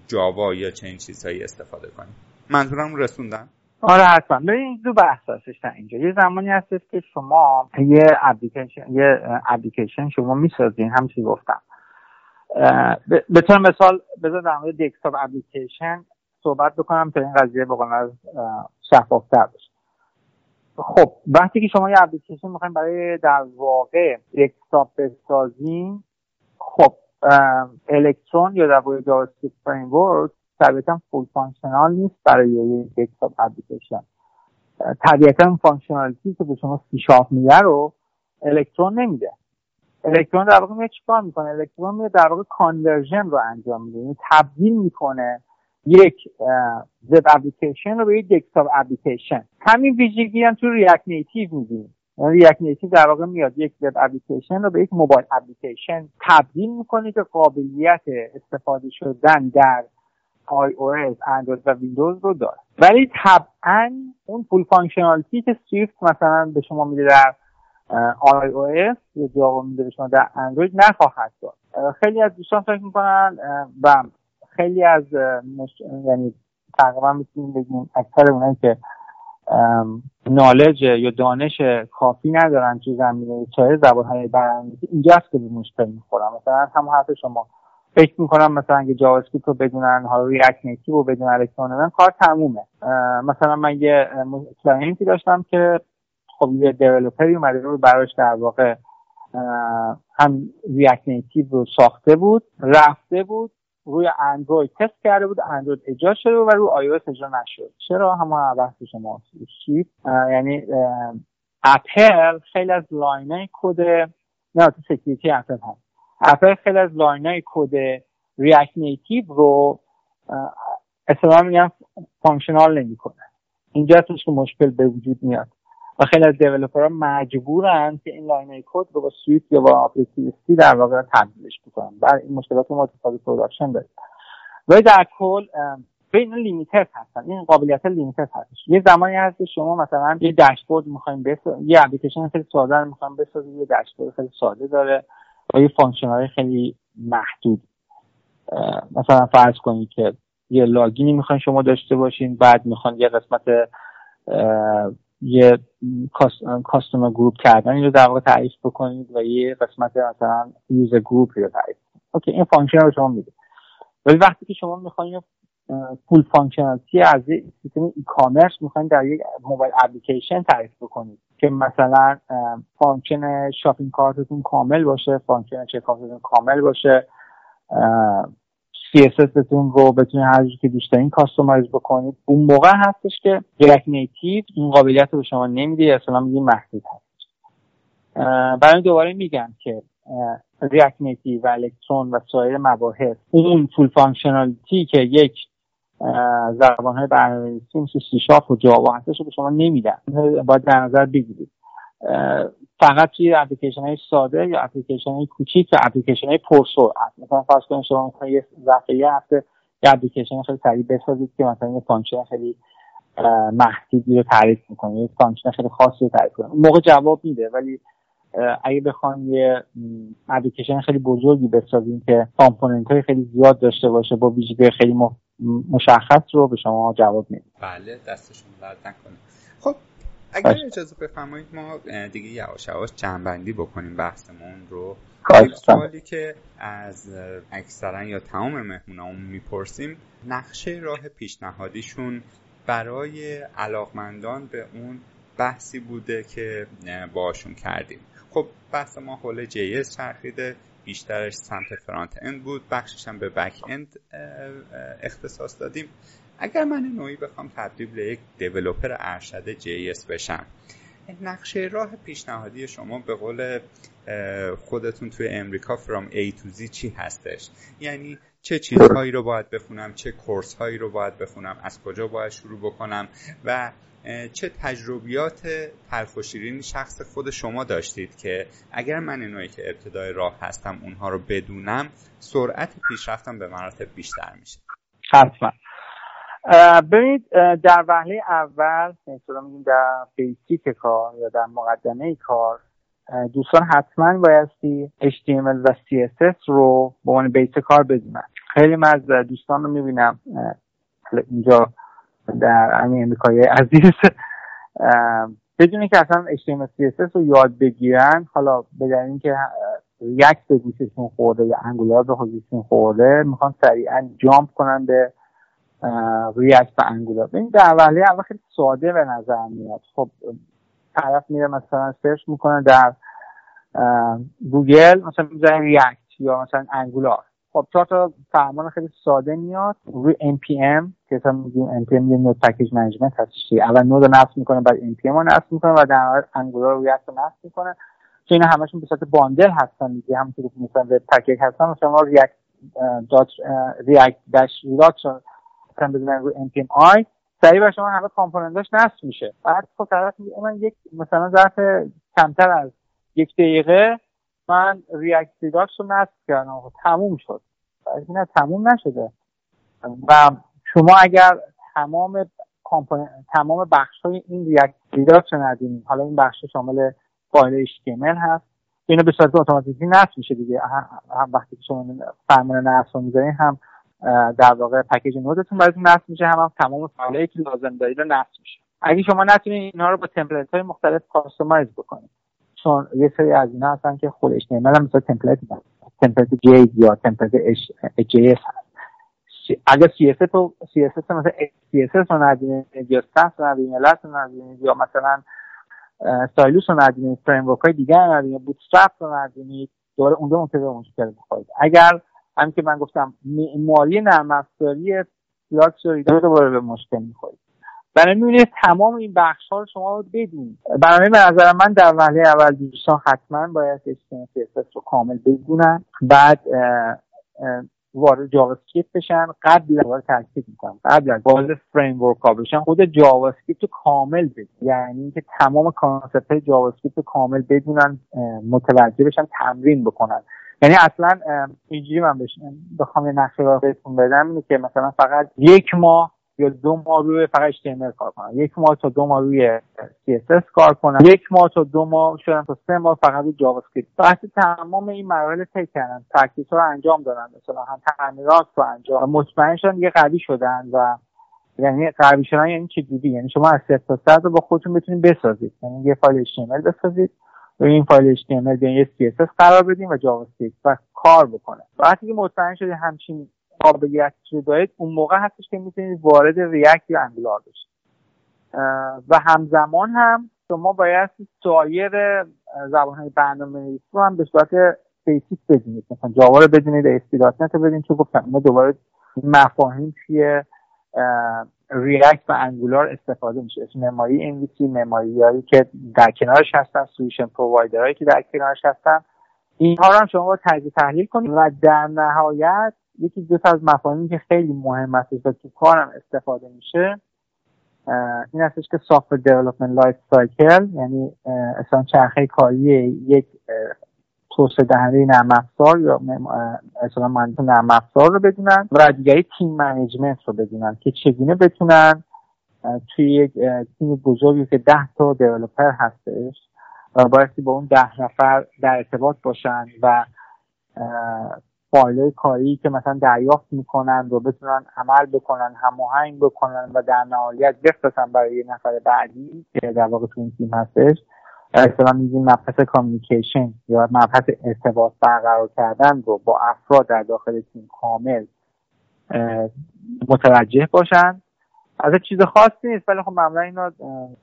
جاوا یا چنین چیزهایی استفاده کنیم. منظورم رسوندم آره حتما. ببین دو بحث هستش اینجا. یه زمانی هستش که شما یه اپلیکیشن یه اپلیکیشن شما می‌سازین همچی گفتم. به طور مثال بذار در مورد desktop application صحبت بکنم تا این قضیه به قول شفافتر بشه. خب وقتی که شما یه اپلیکیشن می‌خوایم برای در واقع desktop بسازین خب الکترون یا در واقع JavaScript framework طبیعتا full functional نیست برای یک desktop application طبیعتا اون functionality که به شما C میده رو الکترون نمیده. الکترون در واقع میاد چیکار می‌کنه؟ الکترون میاد در واقع conversion رو انجام میده. یعنی تبدیل می‌کنه یک web application رو به یک desktop application همین ویژگی هم تو React Native می‌بینیم. React Native در واقع میاد یک web application رو به یک mobile application تبدیل می‌کنه که قابلیت استفاده شدن در iOS اندروید و ویندوز رو داره. ولی طبعا اون full functionality که Swift مثلا به شما میده در iOS یا جاوا میده به شما در اندروید نخواهد داد. خیلی از دوستان فکر می‌کنن و خیلی از مش... یعنی تقریبا می‌تونیم بگیم اکثر اونایی که knowledge یا دانش کافی ندارن تو زمینه چه زبان های برنامه‌نویسی اینجاست که به مشکل می‌خورن مثلا هم حرف شما. فکر می‌کنم مثلا اگه JavaScript رو بدونن حالا React Native رو بدونن الکترون کار تمومه. مثلا من یه client ی داشتم که خب یه developer ی اومده رو براش در واقع هم React Native رو ساخته بود رفته بود. روی اندروید تست کرده بود اندروید اجرا شده و روی آی اجرا نشد. چرا؟ همون بحث شما یعنی اپل خیلی از line ای کد نه تو security اپل هست اپل خیلی از line ای کد React Native رو اصلا میگن functional نمی‌کنه. اینجا توش که مشکل به وجود میاد. و خیلی از developer ها مجبورن که این line کد رو با Swift یا با آپلیکیشن در واقع تبدیلش بکنن. بر این مشکلات ما تو production داریم ولی در کل بین limited هستن. این قابلیت limited هستش. یه زمانی هست که شما مثلا یه داشبورد می‌خوایم بسازید یه اپلیکیشن خیلی ساده رو می‌خوایم بسازید یه داشبورد خیلی ساده داره با یه function خیلی محدود. مثلا فرض کنید که یه login ی می‌خواین شما داشته باشین بعد می‌خوان یه قسمت یه customer group کردن رو در واقع تعریف بکنید و یه قسمت مثلا user group رو تعریف کنید okay این function رو شما میده ولی وقتی که شما می‌خواین full functionality از سیستم e-commerce می‌خواین در یک mobile application تعریف بکنید که مثلا function shopping cart تون کامل باشه function check کامل باشه CSS تون رو بتونید هر که دارین customize بکنید. اون موقع هستش که React Native این قابلیت رو به شما نمیده اصلا میگه محدود هست برای دوباره میگم که React و الکترون و سایر مباحث اون full functionality که یک زبان های برنامه‌نویسی مثل سی شاپ و جاوا هستش رو به شما نمیدن. باید در نظر بگیرید. فقط توی اپلیکیشن های ساده یا اپلیکیشن های کوچیک و اپلیکیشن های پرسرعت مثلا فرض کنید شما مثلا یه دفعه یه هفته یه اپلیکیشن خیلی سریع بسازید که مثلا یه function خیلی محدودی رو تعریف می‌کنه یه function خیلی خاصی رو تعریف کنه موقع جواب میده ولی اگه بخوام یه اپلیکیشن خیلی بزرگی بسازیم که component های خیلی زیاد داشته باشه با ویژگی خیلی مشخص رو به شما جواب میده. بله دستشون درد نکنه. اگر اجازه بفرمایید ما دیگه یواش یواش جنبندی بکنیم بحثمون رو. سوالی که از اکثرا یا تمام مهمونامون می‌پرسیم نقشه راه پیشنهادیشون برای علاقمندان به اون بحثی بوده که باشون کردیم. خب بحث ما حول جی چرخیده بیشترش سمت فرانت اند بود بخشش هم به بک اند اختصاص دادیم. اگر من نوعی بخوام تبدیل به یک دیولوپر ارشد جی بشم نقشه راه پیشنهادی شما به قول خودتون توی امریکا فرام A to Z چی هستش؟ یعنی چه چیزهایی رو باید بخونم چه کورس هایی رو باید بخونم از کجا باید شروع بکنم و چه تجربیات تلخ و شخص خود شما داشتید که اگر من اینایی که ابتدای راه هستم اونها رو بدونم سرعت پیشرفتم به مراتب بیشتر میشه. حتما. ببینید در وهله اول میگیم در بیسیک کار یا در مقدمه کار دوستان حتما بایستی HTML و CSS رو به عنوان بیس کار بدونن. خیلی از دوستان رو می‌بینم اینجا در همین امریکایی عزیز بدون اینکه اصلا HTML CSS رو یاد بگیرن. حالا به اینکه یک به گوششون خورده یا Angular به گوششون خورده می‌خوان سریعا jump کنن به React و Angular این در وهله اول خیلی ساده به نظر میاد. خب طرف میره مثلا سرچ می‌کنه در گوگل مثلا می‌زنه React یا مثلا Angular. خب چهار تا فرمان خیلی ساده میاد. روی npm که مثلا میگیم npm یه Node package management هستش اول Node رو نصب می‌کنه بعد npm رو نصب می‌کنه و در نهایت Angular React رو نصب می‌کنه. چون اینا همشون به صورت bundle هستن دیگه. همونطور که مثلا web package هستن مثلا ما React dot React dash مثلا بزنن روی npm i. سریع بر شما همه component اش نصب میشه. بعد خب طرف میگه من یک مثلا ظرف کمتر از یک دقیقه من React Redux رو نصب کردم. خب تموم شد. نه تموم نشده. و شما اگر تمام تمام بخش های این React Redux رو حالا این بخش شامل فایل HTML هست اینو به صورت اتوماتیکی نصب میشه دیگه. هم وقتی که شما فرمان نصب رو می‌ذارین هم در واقع package Node تون براتون نصب میشه. هم, هم تمام فایلایی که لازم دارید رو نصب میشه. اگه شما نتونید اینها رو با template های مختلف customize بکنید چون یه سری از اینا هستن که خود HTML مثلا template template جی یا template JS هست. اگر CSS تو CSS مثلا CSS رو ندونید یا سنس رو رو ندونید یا مثلا Stylus رو ندونید فریم های دیگه رو ندونید Bootstrap رو ندونید دوباره اونجا ممکنه مشکل بخورید اگر هم که من گفتم معماری نرم افزاری Flux رو دوباره به مشکل می‌خورید برای می‌بینید تمام این بخش ها رو شما بدونید. برای به نظر من در وهله اول دوستان حتما باید HTML رو کامل بدونن. بعد وارد JavaScript بشن. قبل وارد ترکیب می‌کنن قبل از وارد framework ها بشن خود JavaScript رو کامل بدونن یعنی اینکه تمام concept های JavaScript رو کامل بدونن متوجه بشن تمرین بکنن. یعنی اصلا اینجوری من بخوام یه نقشه رو بهتون بدم اینه که مثلا فقط یک ماه یا دو ماه روی فقط HTML کار کنم یک ماه تا دو ماه روی CSS کار کنم یک ماه تا دو ماه شدن تا سه ماه فقط روی JavaScript وقتی تمام این مراحل طی کردن. practice رو انجام دادن. مثلا هم تمرینات رو انجام. مطمئن شدن یه قوی شدن و یعنی قوی شدن یعنی چه جوری؟ یعنی شما از صفر تا صد رو با خودتون بتونید بسازید. یعنی یه فایل HTML بسازید. روی این فایل HTML یه CSS قرار بدیم و Java و کار بکنه. وقتی که مطمئن شدید همچین قابلیت رو دارید اون موقع هستش که می‌تونید وارد React یا Angular بشید. و همزمان هم شما باید سایر زبان های برنامه نویسی رو هم به صورت basic بدونید. مثلا Java رو بدونید ASP.NET رو بدونید چون گفتم اینا دوباره مفاهیم توی React و Angular استفاده میشه. اسم معماری MVC معماری هایی که در کنارش هستن solution provider هایی که در کنارش هستن. اینها رو هم شما تجزیه تحلیل کنید و در نهایت یکی دو از مفاهیمی که خیلی مهم است و تو کارم استفاده میشه این هستش که soft development life cycle یعنی اصلا چرخه کاری یک توسعه دهنده نرم افزار یا اصلا مهندس نرم افزار رو بدونن و دیگری team management رو بدونن که چگونه بتونن توی یک تیم بزرگی که ده تا developer هستش بایستی با اون ده نفر در ارتباط باشن و فایل کاری که مثلا دریافت می‌کنن و بتونن عمل بکنن هماهنگ بکنن و در نهایت بفرستن برای یه نفر بعدی که در واقع تو این تیم هستش. اصلا میگیم مبحث کامیکیشن یا مبحث ارتباط برقرار کردن رو با افراد در داخل تیم کامل متوجه باشن. از چیز خاصی نیست ولی خب معمولا اینا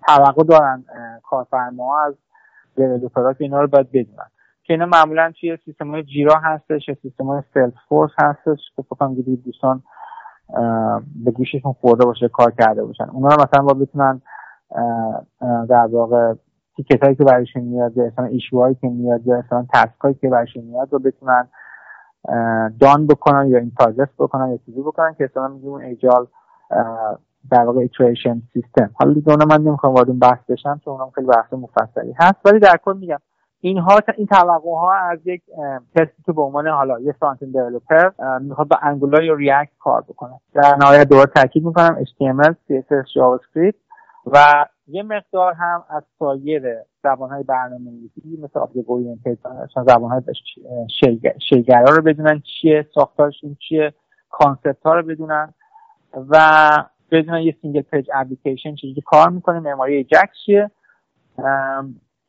توقع دارن کارفرما از developer ها که اینا رو باید بدونن. که اینا معمولا توی سیستم های Jira هستش یا سیستم های Salesforce هستش که دیدید دوستان به گوششون خورده باشه کار کرده باشن. اونا مثلا با بتونن در واقع ticket هایی که برایشون میاد یا مثلا issue که میاد یا مثلا task هایی که برایشون میاد رو بتونن done بکنن یا in progress بکنن یا چیزی بکنن که مثلا میگیم اون agile در واقع iteration system. حالا دیگه اونم من نمی‌خوام وارد این بحث بشم چون اونم خیلی بحث مفصلی هست. ولی در کل میگم اینها این توقع ها از یک کسی که به عنوان حالا یه front developer می‌خواد با Angular یا React کار بکنه. در نهایت دوباره تاکید می‌کنم HTML CSS JavaScript و یه مقدار هم از سایر زبان های برنامه نویسی مثل object oriented زبان های شی‌گرا رو بدونن چیه ساختارشون چیه concept ها رو بدونن و بدونن یه single page application چجوری کار می‌کنه معماری AJAX چیه.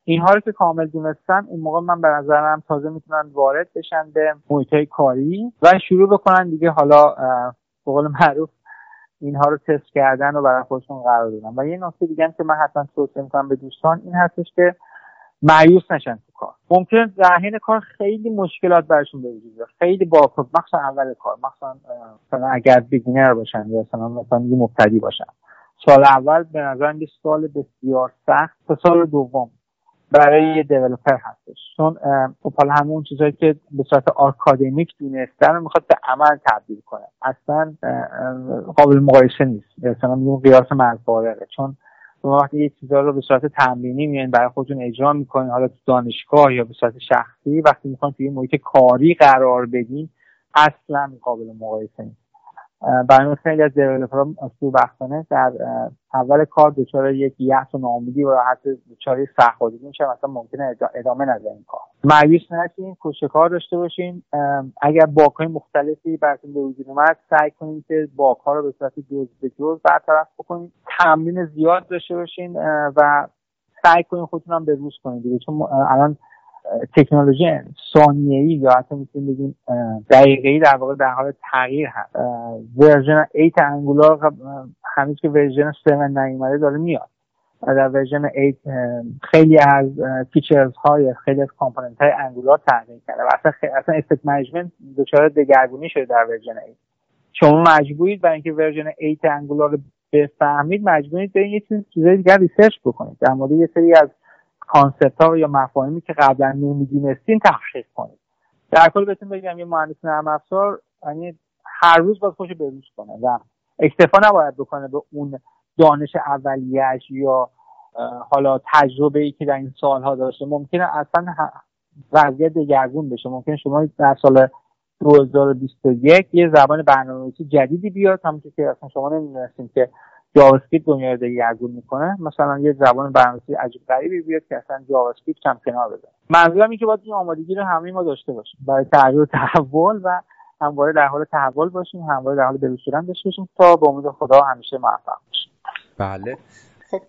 اینها رو که کامل دونستن اون موقع من به نظرم تازه می‌تونن وارد بشن به محیط کاری و شروع بکنن دیگه حالا به قول معروف اینها رو تست کردن و برای خودشون قرار دادن. و یه نکته دیگه که من حتما توصیه می‌کنم به دوستان این هستش که مایوس نشن تو کار. ممکن در کار خیلی مشکلات برشون به وجود خیلی با مخصوصا اول کار مخصوصا مثلا اگر بیگینر باشن یا مثلا مثلا یه مبتدی باشن. سال اول به نظر یه سال بسیار سخت. تا سال دوم. برای یه دیولپر هستش. چون خب حالا همون چیزهایی که به صورت آکادمیک دونستن رو می‌خواد به عمل تبدیل کنه. اصلا قابل مقایسه نیست. مثلا میگیم قیاس مرفارقه چون شما وقتی یه چیزا رو به صورت تمرینی میان برای خودتون اجرا می‌کنین حالا تو دانشگاه یا به صورت شخصی وقتی می‌خواین توی محیط کاری قرار بدین اصلا قابل مقایسه نیست. برای خیلی از دیولپرها بختانه در اول کار دچار یک یأس و ناامیدی و حتی دچار سرخوردگی میشه. مثلا ممکنه ادامه نده این کار. مایوس نشین کوشش کار داشته باشین. اگر باکهای مختلفی براتون به وجود اومد سعی کنید که باکها رو به صورت جز به جز برطرف بکنید تمرین زیاد داشته باشین و سعی کنید خودتون هم به روز دیگه. چون الان تکنولوژی ثانیه‌ای یا حتی می‌تونیم بگیم دقیقه‌ای در واقع در حال تغییر هست. version 8 Angular هنوز که version 7 نیومده داره میاد. در version 8 خیلی از features های خیلی از component های Angular تغییر کرده و اصلا اصلا state management دچار دگرگونی شده در version 8 شما مجبورید برای اینکه version 8 Angular بفهمید مجبورید برید یه چیزای دیگر research بکنید. در مورد یه سری از کانسپت ها یا مفاهیمی که قبلا نمی‌دونستین تحقیق کنید. در کل بهتون بگم یه مهندس نرم افزار یعنی هر روز باید خوش بروز کنه و اکتفا نباید بکنه به اون دانش اولیش یا حالا تجربه ای که در این سالها داشته. ممکنه اصلا وضعیت دگرگون بشه. ممکنه شما در سال 2021 یه زبان برنامه‌نویسی جدیدی بیاد همونطور که اصلا شما نمی‌دونستین که JavaScript دنیا رو دگرگون می‌کنه مثلا یه زبان برنامه‌نویسی عجیب غریبی بیاد که اصلا JavaScript کم کنار بزنه منظورم اینه که باید این آمادگی رو همه ما داشته باشیم برای تغییر و تحول و همواره در حال تحول باشیم همواره در حال بروز شدن داشته باشیم تا به امید خدا همیشه موفق باشیم. بله. خب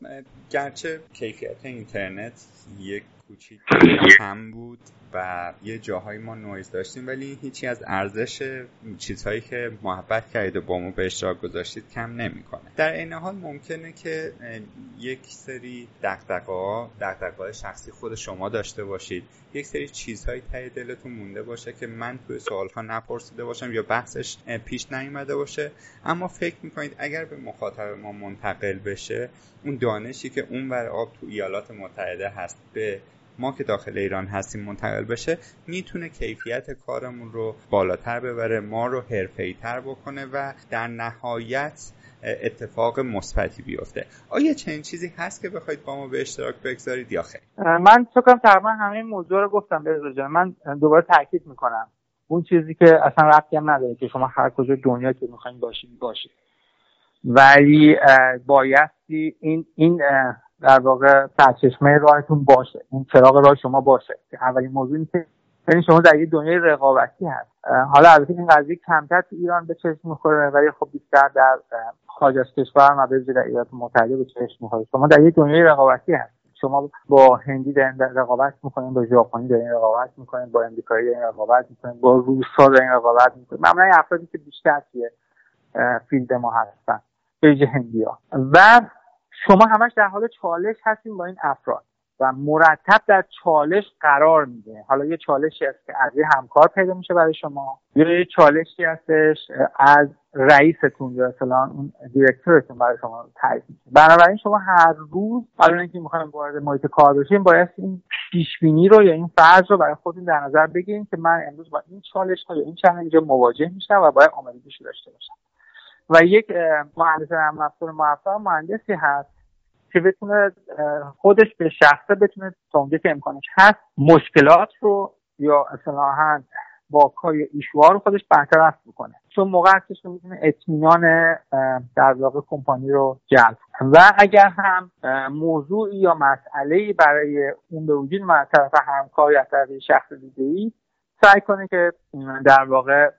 گرچه کیفیت اینترنت یک کوچیک (laughs) کم بود و یه جاهایی ما نویز داشتیم ولی هیچی از ارزش چیزهایی که محبت کردید و با ما به اشتراک گذاشتید کم نمی‌کنه. در این حال ممکنه که یک سری دقدقه ها شخصی خود شما داشته باشید. یک سری چیزهایی ته دلتون مونده باشه که من توی سوالها نپرسیده باشم یا بحثش پیش نیومده باشه. اما فکر می‌کنید اگر به مخاطب ما منتقل بشه اون دانشی که اون بر آب تو ایالات متحده هست به ما که داخل ایران هستیم منتقل بشه می‌تونه کیفیت کارمون رو بالاتر ببره ما رو تر بکنه و در نهایت اتفاق مثبتی بیفته. آیا چنین چیزی هست که بخواید با ما به اشتراک بگذارید یا خیر؟ من فکر تقریبا همه موضوع رو گفتم به من دوباره تاکید می‌کنم. اون چیزی که اصلا ربطی هم نداره که شما هر کجا دنیا که می‌خواین باشید باشید. ولی بایستی این این در واقع سرچشمه راهتون باشه این چراغ راه شما باشه. اولین موضوع که یعنی شما در یه دنیای رقابتی هست. حالا البته این قضیه کمتر تو ایران به چشم می‌خوره ولی خب بیشتر در خارج از کشور و به در ایالات متحده به چشم می‌خوره. شما در یه دنیای رقابتی هست. شما با هندی در رقابت می‌کنین با ژاپنی در رقابت می‌کنین با امریکایی در رقابت می‌کنین با روسا در رقابت می‌کنین. معمولا افرادی که بیشتر توی فیلد ما هستن به هندی ها و شما همش در حال چالش هستین با این افراد و مرتب در چالش قرار میده. حالا یه چالشی هست که از یه همکار پیدا میشه برای شما. یه چالشی هستش از رئیستون یا مثلا اون دیرکتورتون برای شما تعریف میشه. بنابراین شما هر روز حالا اینکه می‌خوایم وارد محیط کار بشیم باید این پیشبینی رو یا این فرض رو برای خودتون در نظر بگیریم که من امروز با این چالش ها یا این چالش مواجه میشم و باید آمادگیش داشته باشم. و یک مهندس نرم افزار موفق مهندسی هست که بتونه خودش به شخصه بتونه تا اونجا که امکانش هست مشکلات رو یا اصطلاحا باکای ایشوها رو خودش برطرف بکنه. چون موقع هستش که می‌تونه اطمینان در واقع کمپانی رو جلب و اگر هم موضوعی یا مسئله برای اون به وجود طرف همکار یا طرف شخص دیگه ای سعی کنه که در واقع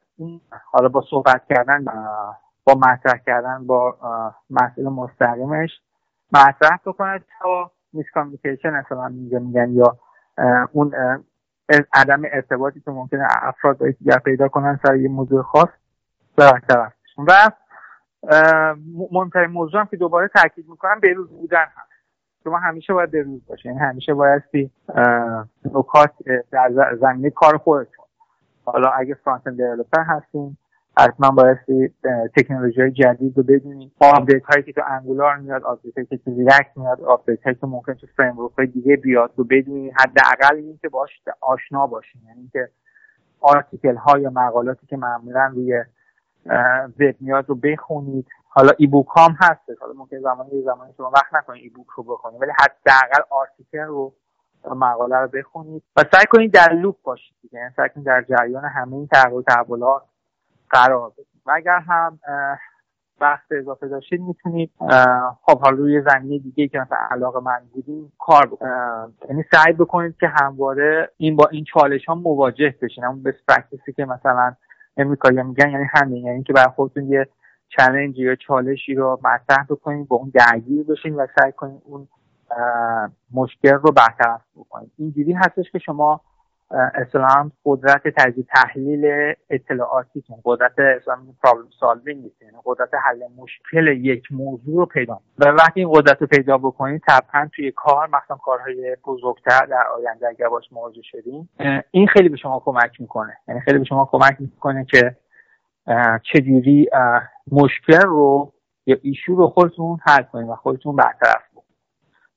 حالا با صحبت کردن با مطرح کردن با مسئله مستقیمش مطرح بکنه تا میس کامیکیشن اصلا میگن یا اون عدم ارتباطی که ممکنه افراد دیگر پیدا کنن سر یه موضوع خاص برطرف و مهمترین موضوع هم که دوباره تاکید می‌کنم روز بودن هست. شما همیشه باید روز باشه یعنی همیشه بایستی نکات در زمینه کار خودتون. حالا اگه front end هستین حتما بایستی تکنولوژی های جدید رو بدونید update هایی که تو Angular میاد update هایی که تو React میاد آپدیت هایی که ممکن تو framework های دیگه بیاد رو بدونید حداقل این که باش آشنا باشین یعنی اینکه article ها یا مقالاتی که معمولا روی وب میاد رو بخونید حالا ebook هم هست حالا ممکن زمانی زمانی شما وقت نکنید ebook رو بخونید ولی حداقل article رو مقاله رو بخونید و سعی کنید در loop باشید یعنی سعی کنید در جریان همه این تغییر تحولات قرار بدید و اگر هم وقت اضافه داشتید می‌تونید خب حالا روی زمینه دیگه که مثلا علاقه‌مند بودین کار یعنی سعی بکنید که همواره این با این چالش ها مواجه بشین. اون best practice ی که مثلا امریکایی میگن یعنی همین یعنی که برای خودتون یه challenge یا چالشی رو مطرح بکنید با اون درگیر بشین و سعی کنید اون مشکل رو برطرف بکنید. اینجوری هستش که شما اسلام قدرت تجزیه تحلیل اطلاعاتیتون قدرت اسلام پرابلم سالوینگ یعنی قدرت حل مشکل یک موضوع رو پیدا و وقتی این قدرت رو پیدا بکنید طبعا توی کار مثلا کارهای بزرگتر در آینده اگر باش مواجه شدیم این خیلی به شما کمک می‌کنه. یعنی خیلی به شما کمک می‌کنه که چجوری مشکل رو یا ایشو رو خودتون حل کنید و خودتون برطرف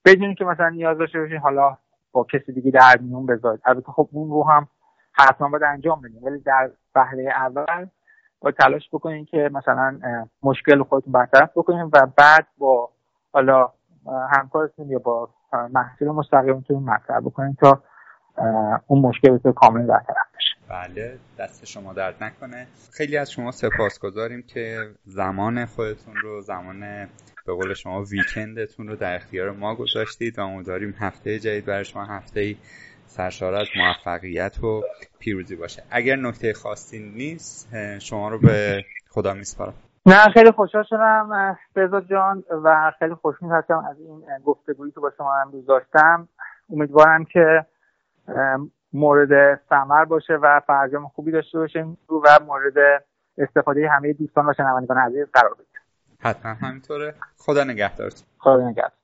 بدونید که مثلا نیاز داشته باشین حالا با کسی دیگه در میون بذارید. البته خب اون رو هم حتما باید انجام بدیم. ولی در وهله اول باید تلاش بکنید که مثلا مشکل خودتون برطرف بکنید و بعد با حالا همکارتون یا با محصول مستقیمتون مطرح بکنید تا اون مشکل تو کامل برطرف بشه. بله دست شما درد نکنه. خیلی از شما سپاسگزاریم که زمان خودتون رو زمان به قول شما ویکندتون رو در اختیار ما گذاشتید. و امیدواریم هفته جدید برای شما هفته سرشار از موفقیت و پیروزی باشه. اگر نکته خاصی نیست شما رو به خدا میسپارم. نه خیلی خوشحال شدم بزا جان و خیلی خوشحال هستم از این گفتگویی که با شما امروز داشتم. امیدوارم که مورد ثمر باشه و فرجام خوبی داشته باشیم و مورد استفاده همه دوستان و شنوندگان عزیز قرار بگیره حتما. همینطوره. خدا نگهدارتون خدا نگهدار.